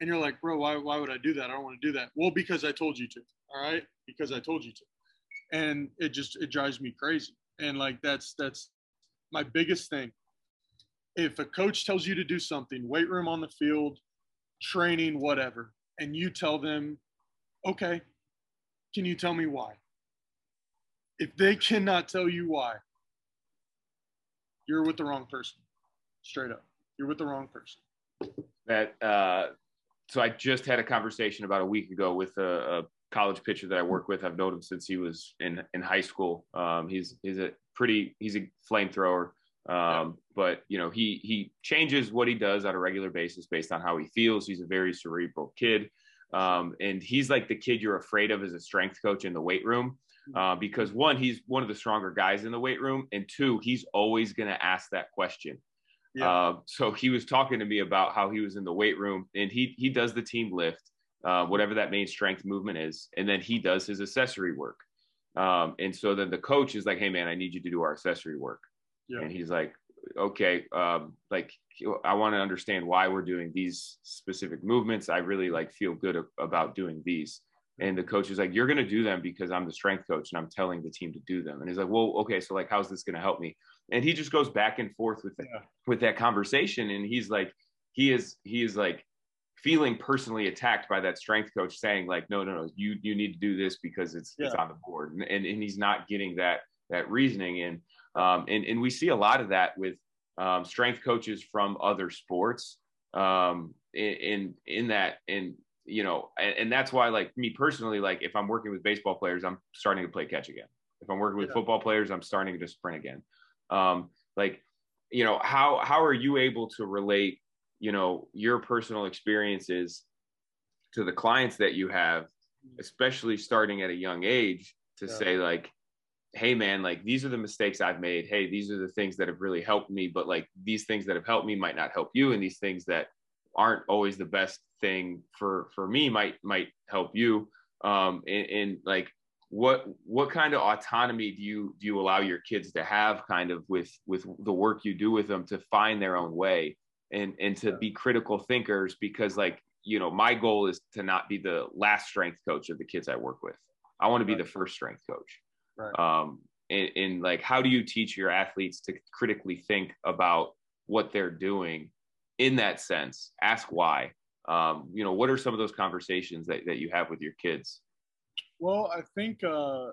[SPEAKER 3] and you're like, bro, why, why would I do that? I don't want to do that. Well, because I told you to. All right. Because I told you to. And it just, it drives me crazy. And like, that's, that's my biggest thing. If a coach tells you to do something, weight room on the field, training, whatever, and you tell them, okay, can you tell me why? If they cannot tell you why, you're with the wrong person. Straight up. You're with the wrong person.
[SPEAKER 2] That, uh, so I just had a conversation about a week ago with a, a, college pitcher that I work with. I've known him since he was in in high school. Um, he's he's a pretty he's a flamethrower. Um, but you know he he changes what he does on a regular basis based on how he feels. He's a very cerebral kid, um, and he's like the kid you're afraid of as a strength coach in the weight room. Uh, because one, he's one of the stronger guys in the weight room, and two, he's always going to ask that question. Yeah. Uh, so he was talking to me about how he was in the weight room and he he does the team lift, uh, whatever that main strength movement is, and then he does his accessory work. Um, and so then the coach is like, "Hey man, I need you to do our accessory work," yeah. and he's like, "Okay, um, like I want to understand why we're doing these specific movements. I really like feel good about doing these." And the coach is like, "You're going to do them because I'm the strength coach and I'm telling the team to do them." And he's like, "Well, okay, so like, how's this going to help me?" and he just goes back and forth with that, yeah. with that conversation and he's like he is he is like feeling personally attacked by that strength coach saying like no no no you you need to do this because it's yeah. it's on the board and, and, and he's not getting that that reasoning and um and and we see a lot of that with um, strength coaches from other sports um in in, in that and you know and, and, that's why like me personally like if i'm working with baseball players i'm starting to play catch again if i'm working with yeah. football players i'm starting to sprint again um, like you know how how are you able to relate you know your personal experiences to the clients that you have especially starting at a young age to yeah. say like hey man like these are the mistakes i've made hey these are the things that have really helped me but like these things that have helped me might not help you and these things that aren't always the best thing for for me might might help you um and, and like what what kind of autonomy do you do you allow your kids to have kind of with with the work you do with them to find their own way and and to be critical thinkers because like you know my goal is to not be the last strength coach of the kids i work with i want to be right. the first strength coach right. um and, and like how do you teach your athletes to critically think about what they're doing in that sense ask why um you know what are some of those conversations that, that you have with your kids
[SPEAKER 3] well, I think uh,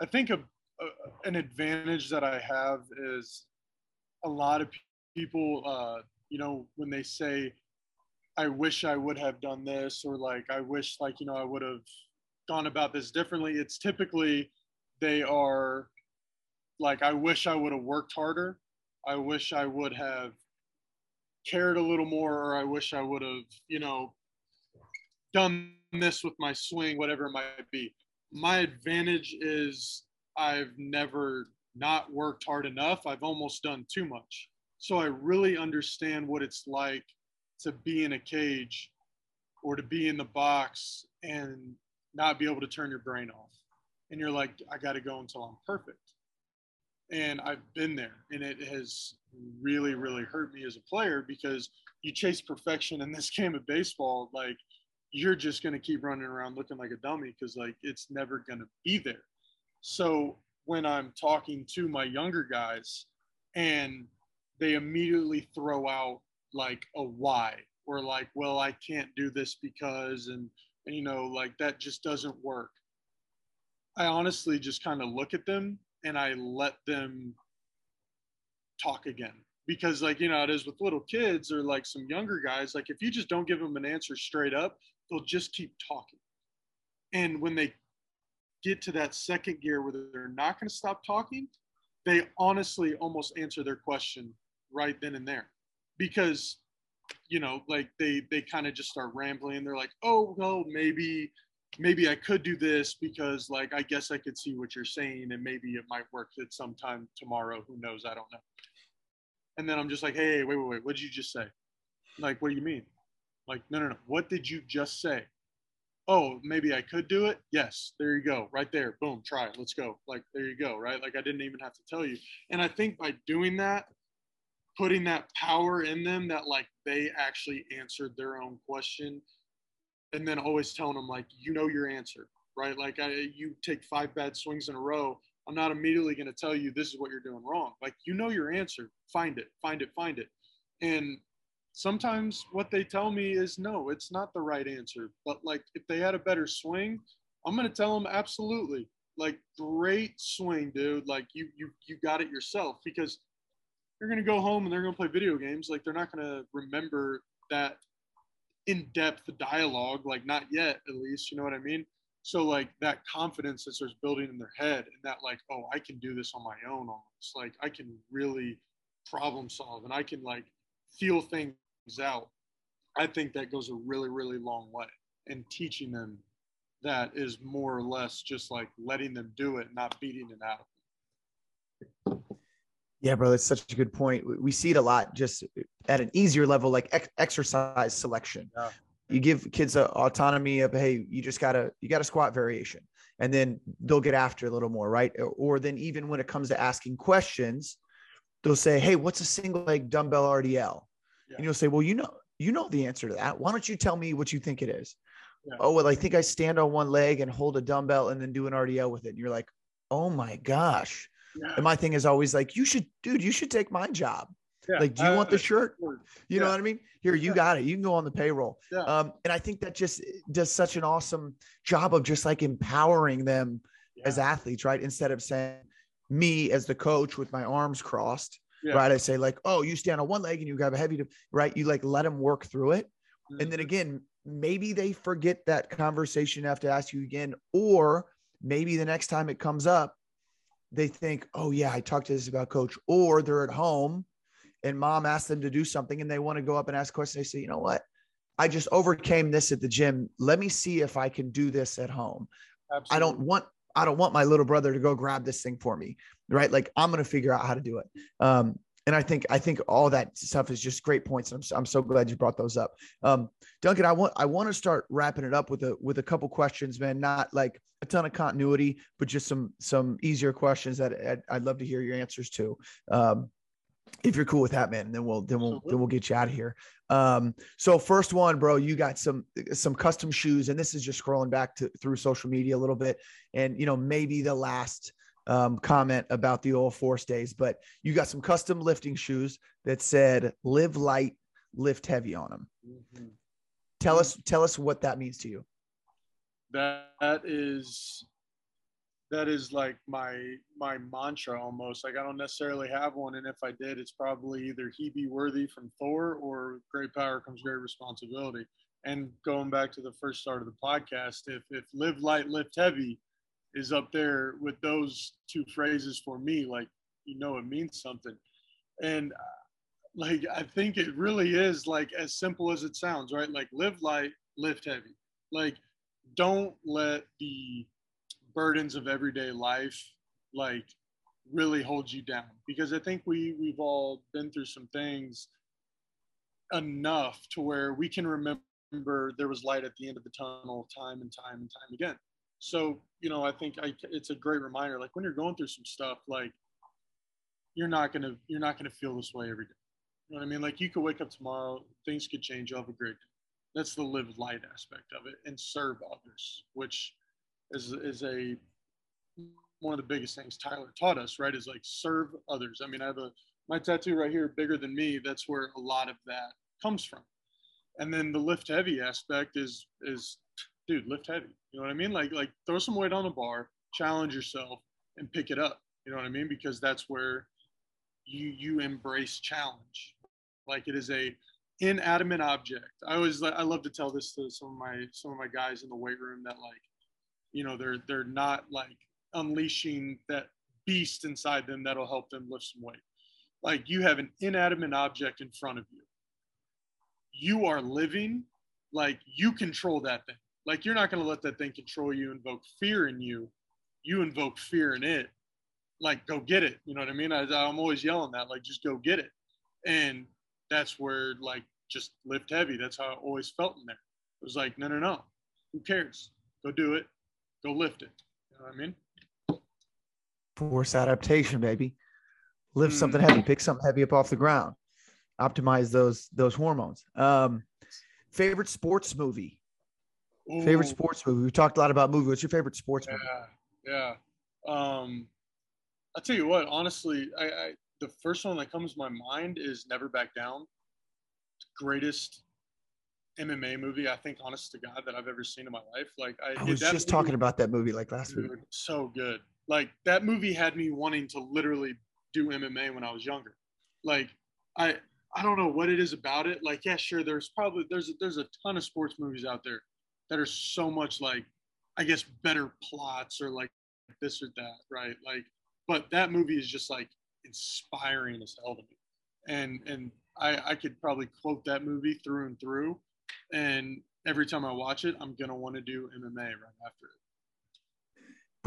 [SPEAKER 3] I think a, a, an advantage that I have is a lot of people, uh, you know, when they say, "I wish I would have done this," or like, "I wish, like, you know, I would have gone about this differently." It's typically they are like, "I wish I would have worked harder." I wish I would have cared a little more, or I wish I would have, you know, done this with my swing, whatever it might be. my advantage is I've never not worked hard enough. I've almost done too much. So I really understand what it's like to be in a cage or to be in the box and not be able to turn your brain off. And you're like, I got to go until I'm perfect. And I've been there, and it has really, really hurt me as a player because you chase perfection in this game of baseball. Like, you're just going to keep running around looking like a dummy because, like, it's never going to be there. So, when I'm talking to my younger guys and they immediately throw out like a why or like, well, I can't do this because, and, and you know, like that just doesn't work. I honestly just kind of look at them and I let them talk again. Because like you know it is with little kids or like some younger guys like if you just don't give them an answer straight up they'll just keep talking. And when they get to that second gear where they're not going to stop talking they honestly almost answer their question right then and there. Because you know like they they kind of just start rambling. They're like oh well maybe maybe i could do this because like i guess i could see what you're saying and maybe it might work at some time tomorrow who knows i don't know. And then i'm just like hey wait wait wait what did you just say? Like what do you mean? Like no no no what did you just say? Oh maybe i could do it? Yes there you go right there boom try it let's go like there you go right? Like i didn't even have to tell you. And i think by doing that putting that power in them that like they actually answered their own question and then always telling them like you know your answer right like I, you take five bad swings in a row i'm not immediately going to tell you this is what you're doing wrong like you know your answer find it find it find it and sometimes what they tell me is no it's not the right answer but like if they had a better swing i'm going to tell them absolutely like great swing dude like you you you got it yourself because they're going to go home and they're going to play video games. Like they're not going to remember that in-depth dialogue, like not yet, at least. You know what I mean? So like that confidence that starts building in their head, and that like, oh, I can do this on my own. Almost like I can really problem solve, and I can like feel things out. I think that goes a really, really long way. And teaching them that is more or less just like letting them do it, not beating it out.
[SPEAKER 1] Yeah, bro, that's such a good point. We see it a lot just at an easier level, like ex- exercise selection. Yeah. You give kids a autonomy of, hey, you just gotta you got a squat variation, and then they'll get after a little more, right? Or, or then even when it comes to asking questions, they'll say, hey, what's a single leg dumbbell RDL? Yeah. And you'll say, well, you know, you know the answer to that. Why don't you tell me what you think it is? Yeah. Oh, well, I think I stand on one leg and hold a dumbbell and then do an RDL with it. And you're like, oh my gosh yeah. And my thing is always like, you should, dude, you should take my job. Yeah. Like, do you uh, want the shirt? You yeah. know what I mean? Here, you got it. You can go on the payroll. Um, and I think that just does such an awesome job of just like empowering them as athletes, right? Instead of saying me as the coach with my arms crossed, right? I say like, oh, you stand on one leg and you grab a heavy, right? You like let them work through it. Mm-hmm. And then mm-hmm. again, maybe they forget that conversation have to ask you again, or maybe the next time it comes up, they think, oh, yeah, I talked to this about coach, or they're at home and mom asked them to do something and they want to go up and ask questions. They say, you know what? I just overcame this at the gym. Let me see if I can do this at home. Absolutely. I don't want I don't want my little brother to go grab this thing for me, right? Like I'm going to figure out how to do it. Um, and I think I think all that stuff is just great points. I'm I'm so glad you brought those up, um, Duncan. I want I want to start wrapping it up with a with a couple questions, man. Not like a ton of continuity, but just some some easier questions that I'd, I'd love to hear your answers to. Um, if you're cool with that, man, then we'll then we'll then we'll get you out of here. Um, so first one, bro, you got some some custom shoes, and this is just scrolling back to through social media a little bit, and you know maybe the last um, comment about the old force days, but you got some custom lifting shoes that said live light, lift heavy on them. Mm-hmm. Tell us, tell us what that means to you.
[SPEAKER 3] That, That is, that is like my, my mantra almost. Like I don't necessarily have one. And if I did, it's probably either he be worthy from Thor or great power comes great responsibility. And going back to the first start of the podcast, if, if live light, lift heavy, is up there with those two phrases for me. Like, you know, it means something. And uh, like, I think it really is like as simple as it sounds, right? Like, live light, lift heavy. Like, don't let the burdens of everyday life like really hold you down because I think we we've all been through some things enough to where we can remember there was light at the end of the tunnel time and time and time again. So, you know, I think I, it's a great reminder like when you're going through some stuff like you're not to you're not to feel this way every day. You know what I mean? Like you could wake up tomorrow, things could change, you'll have a great day. That's the live light aspect of it and serve others, which is is a one of the biggest things Tyler taught us, right? Is like serve others. I mean, I have a my tattoo right here, bigger than me. That's where a lot of that comes from. And then the lift heavy aspect is is dude, lift heavy. You know what I mean? Like like throw some weight on the bar, challenge yourself, and pick it up. You know what I mean? Because that's where you you embrace challenge. Like it is a inanimate object. I always I love to tell this to some of my some of my guys in the weight room that like, you know, they're they're not like unleashing that beast inside them that'll help them lift some weight. Like you have an inanimate object in front of you. You are living, like you control that thing. Like you're not going to let that thing control you, invoke fear in you. You invoke fear in it. Like go get it. You know what I mean? I, I'm always yelling that, like just go get it. And that's where like just lift heavy. That's how I always felt in there. It was like, no, no, no. Who cares? Go do it. Go lift it. You know what I mean?
[SPEAKER 1] force adaptation, baby. Lift mm. something heavy, pick something heavy up off the ground, optimize those those hormones. Um, favorite sports movie. Ooh. Favorite sports movie. We talked a lot about movie. What's your favorite sports
[SPEAKER 3] yeah,
[SPEAKER 1] movie?
[SPEAKER 3] Yeah, yeah. Um, I'll tell you what. Honestly, I, I the first one that comes to my mind is Never Back Down. Greatest MMA movie, I think, honest to God, that I've ever seen in my life. Like I,
[SPEAKER 1] I was just movie, talking about that movie like last dude, week.
[SPEAKER 3] So good. Like that movie had me wanting to literally do MMA when I was younger. Like I I don't know what it is about it. Like yeah, sure, there's probably there's there's a ton of sports movies out there that are so much like I guess better plots or like this or that, right? Like but that movie is just like inspiring as hell to me. And and I I could probably quote that movie through and through and every time I watch it, I'm gonna want to do MMA right after it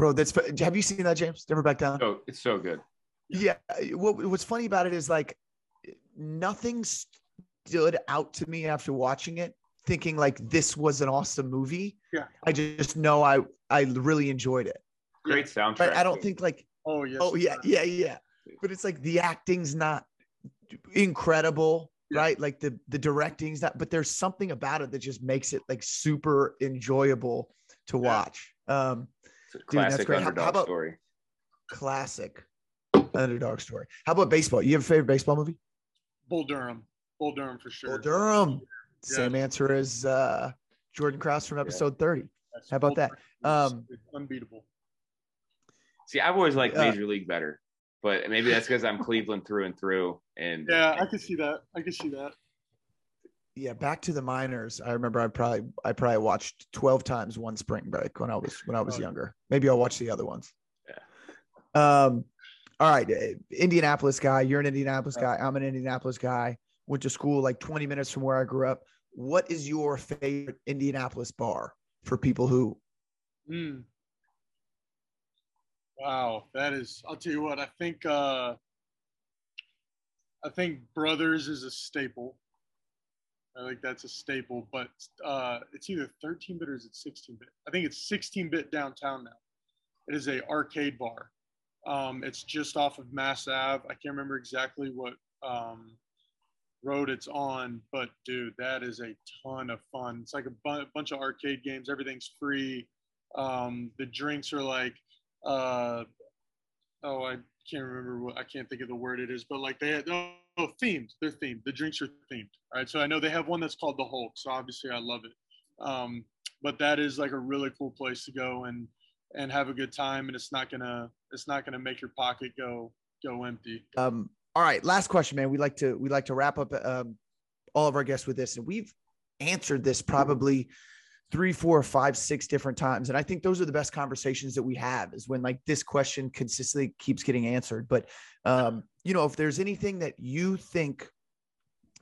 [SPEAKER 1] bro. That's have you seen that, James? Never back down.
[SPEAKER 2] Oh, it's so good.
[SPEAKER 1] Yeah. What, what's funny about it is like nothing stood out to me after watching it, thinking like this was an awesome movie.
[SPEAKER 3] Yeah.
[SPEAKER 1] I just know I I really enjoyed it.
[SPEAKER 2] Great soundtrack.
[SPEAKER 1] But I don't think like
[SPEAKER 3] oh yes.
[SPEAKER 1] Oh yeah, yeah, yeah. But it's like the acting's not incredible, yeah. right? Like the the directing's not, but there's something about it that just makes it like super enjoyable to watch. Yeah. Um
[SPEAKER 2] it's a classic Dude, underdog how, how about, story.
[SPEAKER 1] Classic underdog story. How about baseball? You have a favorite baseball movie?
[SPEAKER 3] Bull Durham. Bull Durham for sure.
[SPEAKER 1] Bull Durham. Yeah. Same answer as uh, Jordan Cross from episode yeah. 30. That's how about that? Um,
[SPEAKER 3] unbeatable.
[SPEAKER 2] See, I've always liked Major uh, League better, but maybe that's because I'm Cleveland through and through. And
[SPEAKER 3] yeah, I can see that. I can see that
[SPEAKER 1] yeah, back to the minors. I remember I probably I probably watched 12 times one spring break when I was when I was oh, younger. Maybe I'll watch the other ones. Yeah. Um all right, eh, Indianapolis guy, you're an Indianapolis guy, I'm an Indianapolis guy. Went to school like 20 minutes from where I grew up. What is your favorite Indianapolis bar for people who
[SPEAKER 3] mm. Wow, that is I'll tell you what, I think uh I think Brothers is a staple. I think that's a staple, but uh, it's either 13 bit or is it 16 bit? I think it's 16 bit downtown now. It is a arcade bar. Um, it's just off of Mass Ave. I can't remember exactly what um, road it's on, but dude, that is a ton of fun. It's like a bu- bunch of arcade games. Everything's free. Um, the drinks are like, uh, oh, I can't remember what I can't think of the word it is, but like they had, oh, oh, themed. They're themed. The drinks are themed. Right. So I know they have one that's called the Hulk. So obviously I love it. Um, but that is like a really cool place to go and and have a good time. And it's not gonna it's not gonna make your pocket go go empty.
[SPEAKER 1] Um. All right. Last question, man. We like to we like to wrap up um, all of our guests with this, and we've answered this probably three, four, five, six different times. And I think those are the best conversations that we have is when like this question consistently keeps getting answered. But, um, you know, if there's anything that you think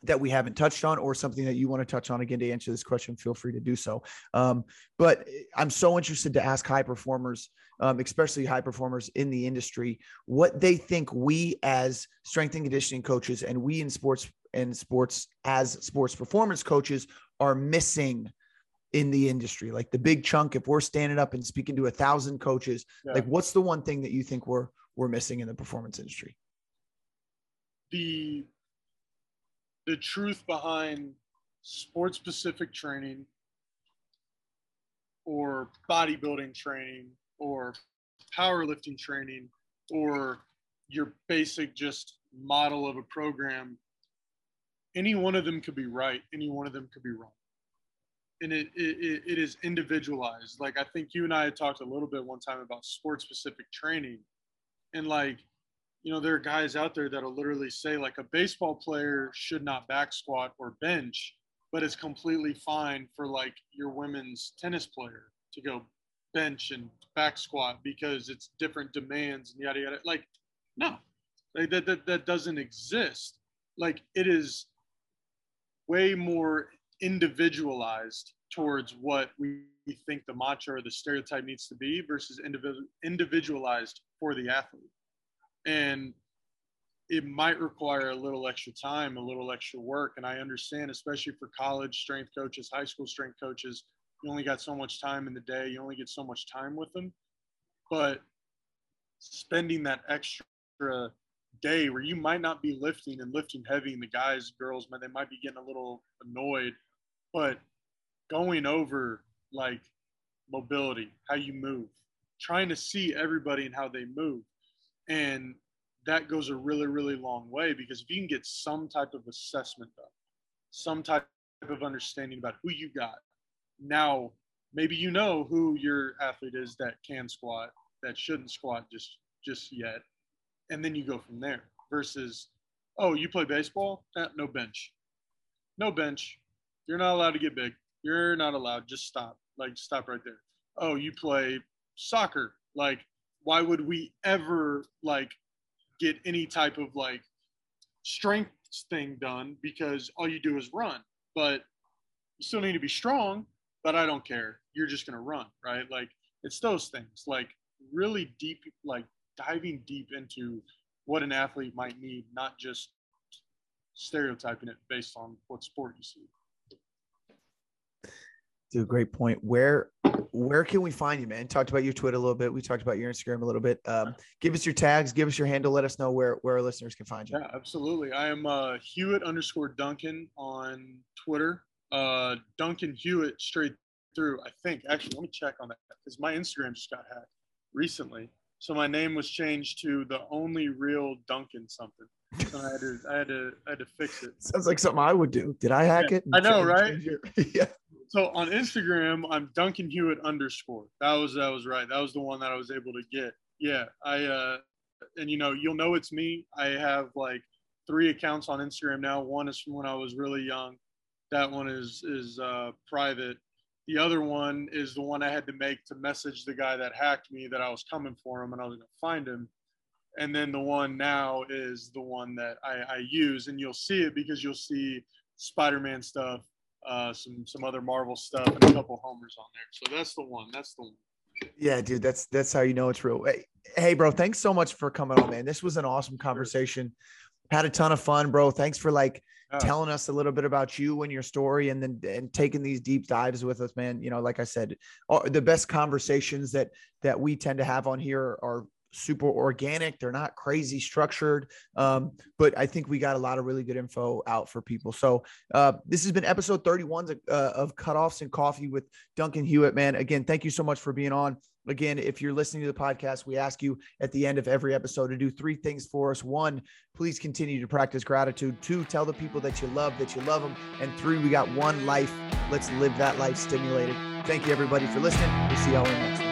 [SPEAKER 1] that we haven't touched on or something that you want to touch on again to answer this question feel free to do so. Um, but i'm so interested to ask high performers um, especially high performers in the industry what they think we as strength and conditioning coaches and we in sports and sports as sports performance coaches are missing in the industry. Like the big chunk if we're standing up and speaking to a thousand coaches yeah. like what's the one thing that you think we're we're missing in the performance industry?
[SPEAKER 3] The the truth behind sports specific training or bodybuilding training or powerlifting training or your basic just model of a program any one of them could be right any one of them could be wrong. And it, it, it is individualized. Like i think you and i had talked a little bit one time about sport specific training and like you know, there are guys out there that'll literally say like a baseball player should not back squat or bench, but it's completely fine for like your women's tennis player to go bench and back squat because it's different demands and yada yada. Like, no, like that, that, that doesn't exist. Like it is way more individualized towards what we think the mantra or the stereotype needs to be versus individual individualized for the athlete and it might require a little extra time, a little extra work. And I understand, especially for college strength coaches, high school strength coaches, you only got so much time in the day, you only get so much time with them. But spending that extra day where you might not be lifting and lifting heavy, and the guys, girls, man, they might be getting a little annoyed, but going over like mobility, how you move, trying to see everybody and how they move and that goes a really, really long way because if you can get some type of assessment done, some type of understanding about who you got, now maybe you know who your athlete is that can squat, that shouldn't squat just just yet, and then you go from there. Versus, oh, you play baseball? Eh, no bench, no bench. You're not allowed to get big. You're not allowed. Just stop. Like stop right there. Oh, you play soccer? Like why would we ever like get any type of like strength thing done? Because all you do is run. But you still need to be strong but i don't care. You're just going to run right? Like it's those things like really deep like diving deep into what an athlete might need not just stereotyping it based on what sport you see.
[SPEAKER 1] To a great point. Where where can we find you, man? Talked about your Twitter a little bit. We talked about your Instagram a little bit. Um, give us your tags, give us your handle. Let us know where where our listeners can find you.
[SPEAKER 3] Yeah, absolutely. I am uh, Hewitt underscore Duncan on Twitter. Uh, Duncan Hewitt straight through. I think actually, let me check on that because my Instagram just got hacked recently. So my name was changed to the only real Duncan something. So I had to, I had to, I had to fix it.
[SPEAKER 1] Sounds like something I would do. Did I hack yeah, it?
[SPEAKER 3] I know, right? yeah so on Instagram, I'm Duncan Hewitt underscore. That was that was right. That was the one that I was able to get. Yeah, I uh, and you know you'll know it's me. I have like three accounts on Instagram now. One is from when I was really young. That one is is uh, private. The other one is the one I had to make to message the guy that hacked me that I was coming for him and I was gonna find him. And then the one now is the one that I, I use, and you'll see it because you'll see Spider-Man stuff uh, some some other Marvel stuff, and a couple homers on there. So that's the one. That's the one.
[SPEAKER 1] Yeah, dude, that's that's how you know it's real. Hey, hey, bro, thanks so much for coming on, man. This was an awesome conversation. Had a ton of fun, bro. Thanks for like telling us a little bit about you and your story, and then and taking these deep dives with us, man. You know, like I said, the best conversations that that we tend to have on here are super organic. They're not crazy structured. Um, but I think we got a lot of really good info out for people. So uh, this has been episode 31 of, uh, of Cutoffs and Coffee with Duncan Hewitt, man. Again, thank you so much for being on. Again, if you're listening to the podcast, we ask you at the end of every episode to do three things for us. One, please continue to practice gratitude. Two, tell the people that you love that you love them. And three, we got one life. Let's live that life stimulated. Thank you, everybody, for listening. We'll see y'all in next.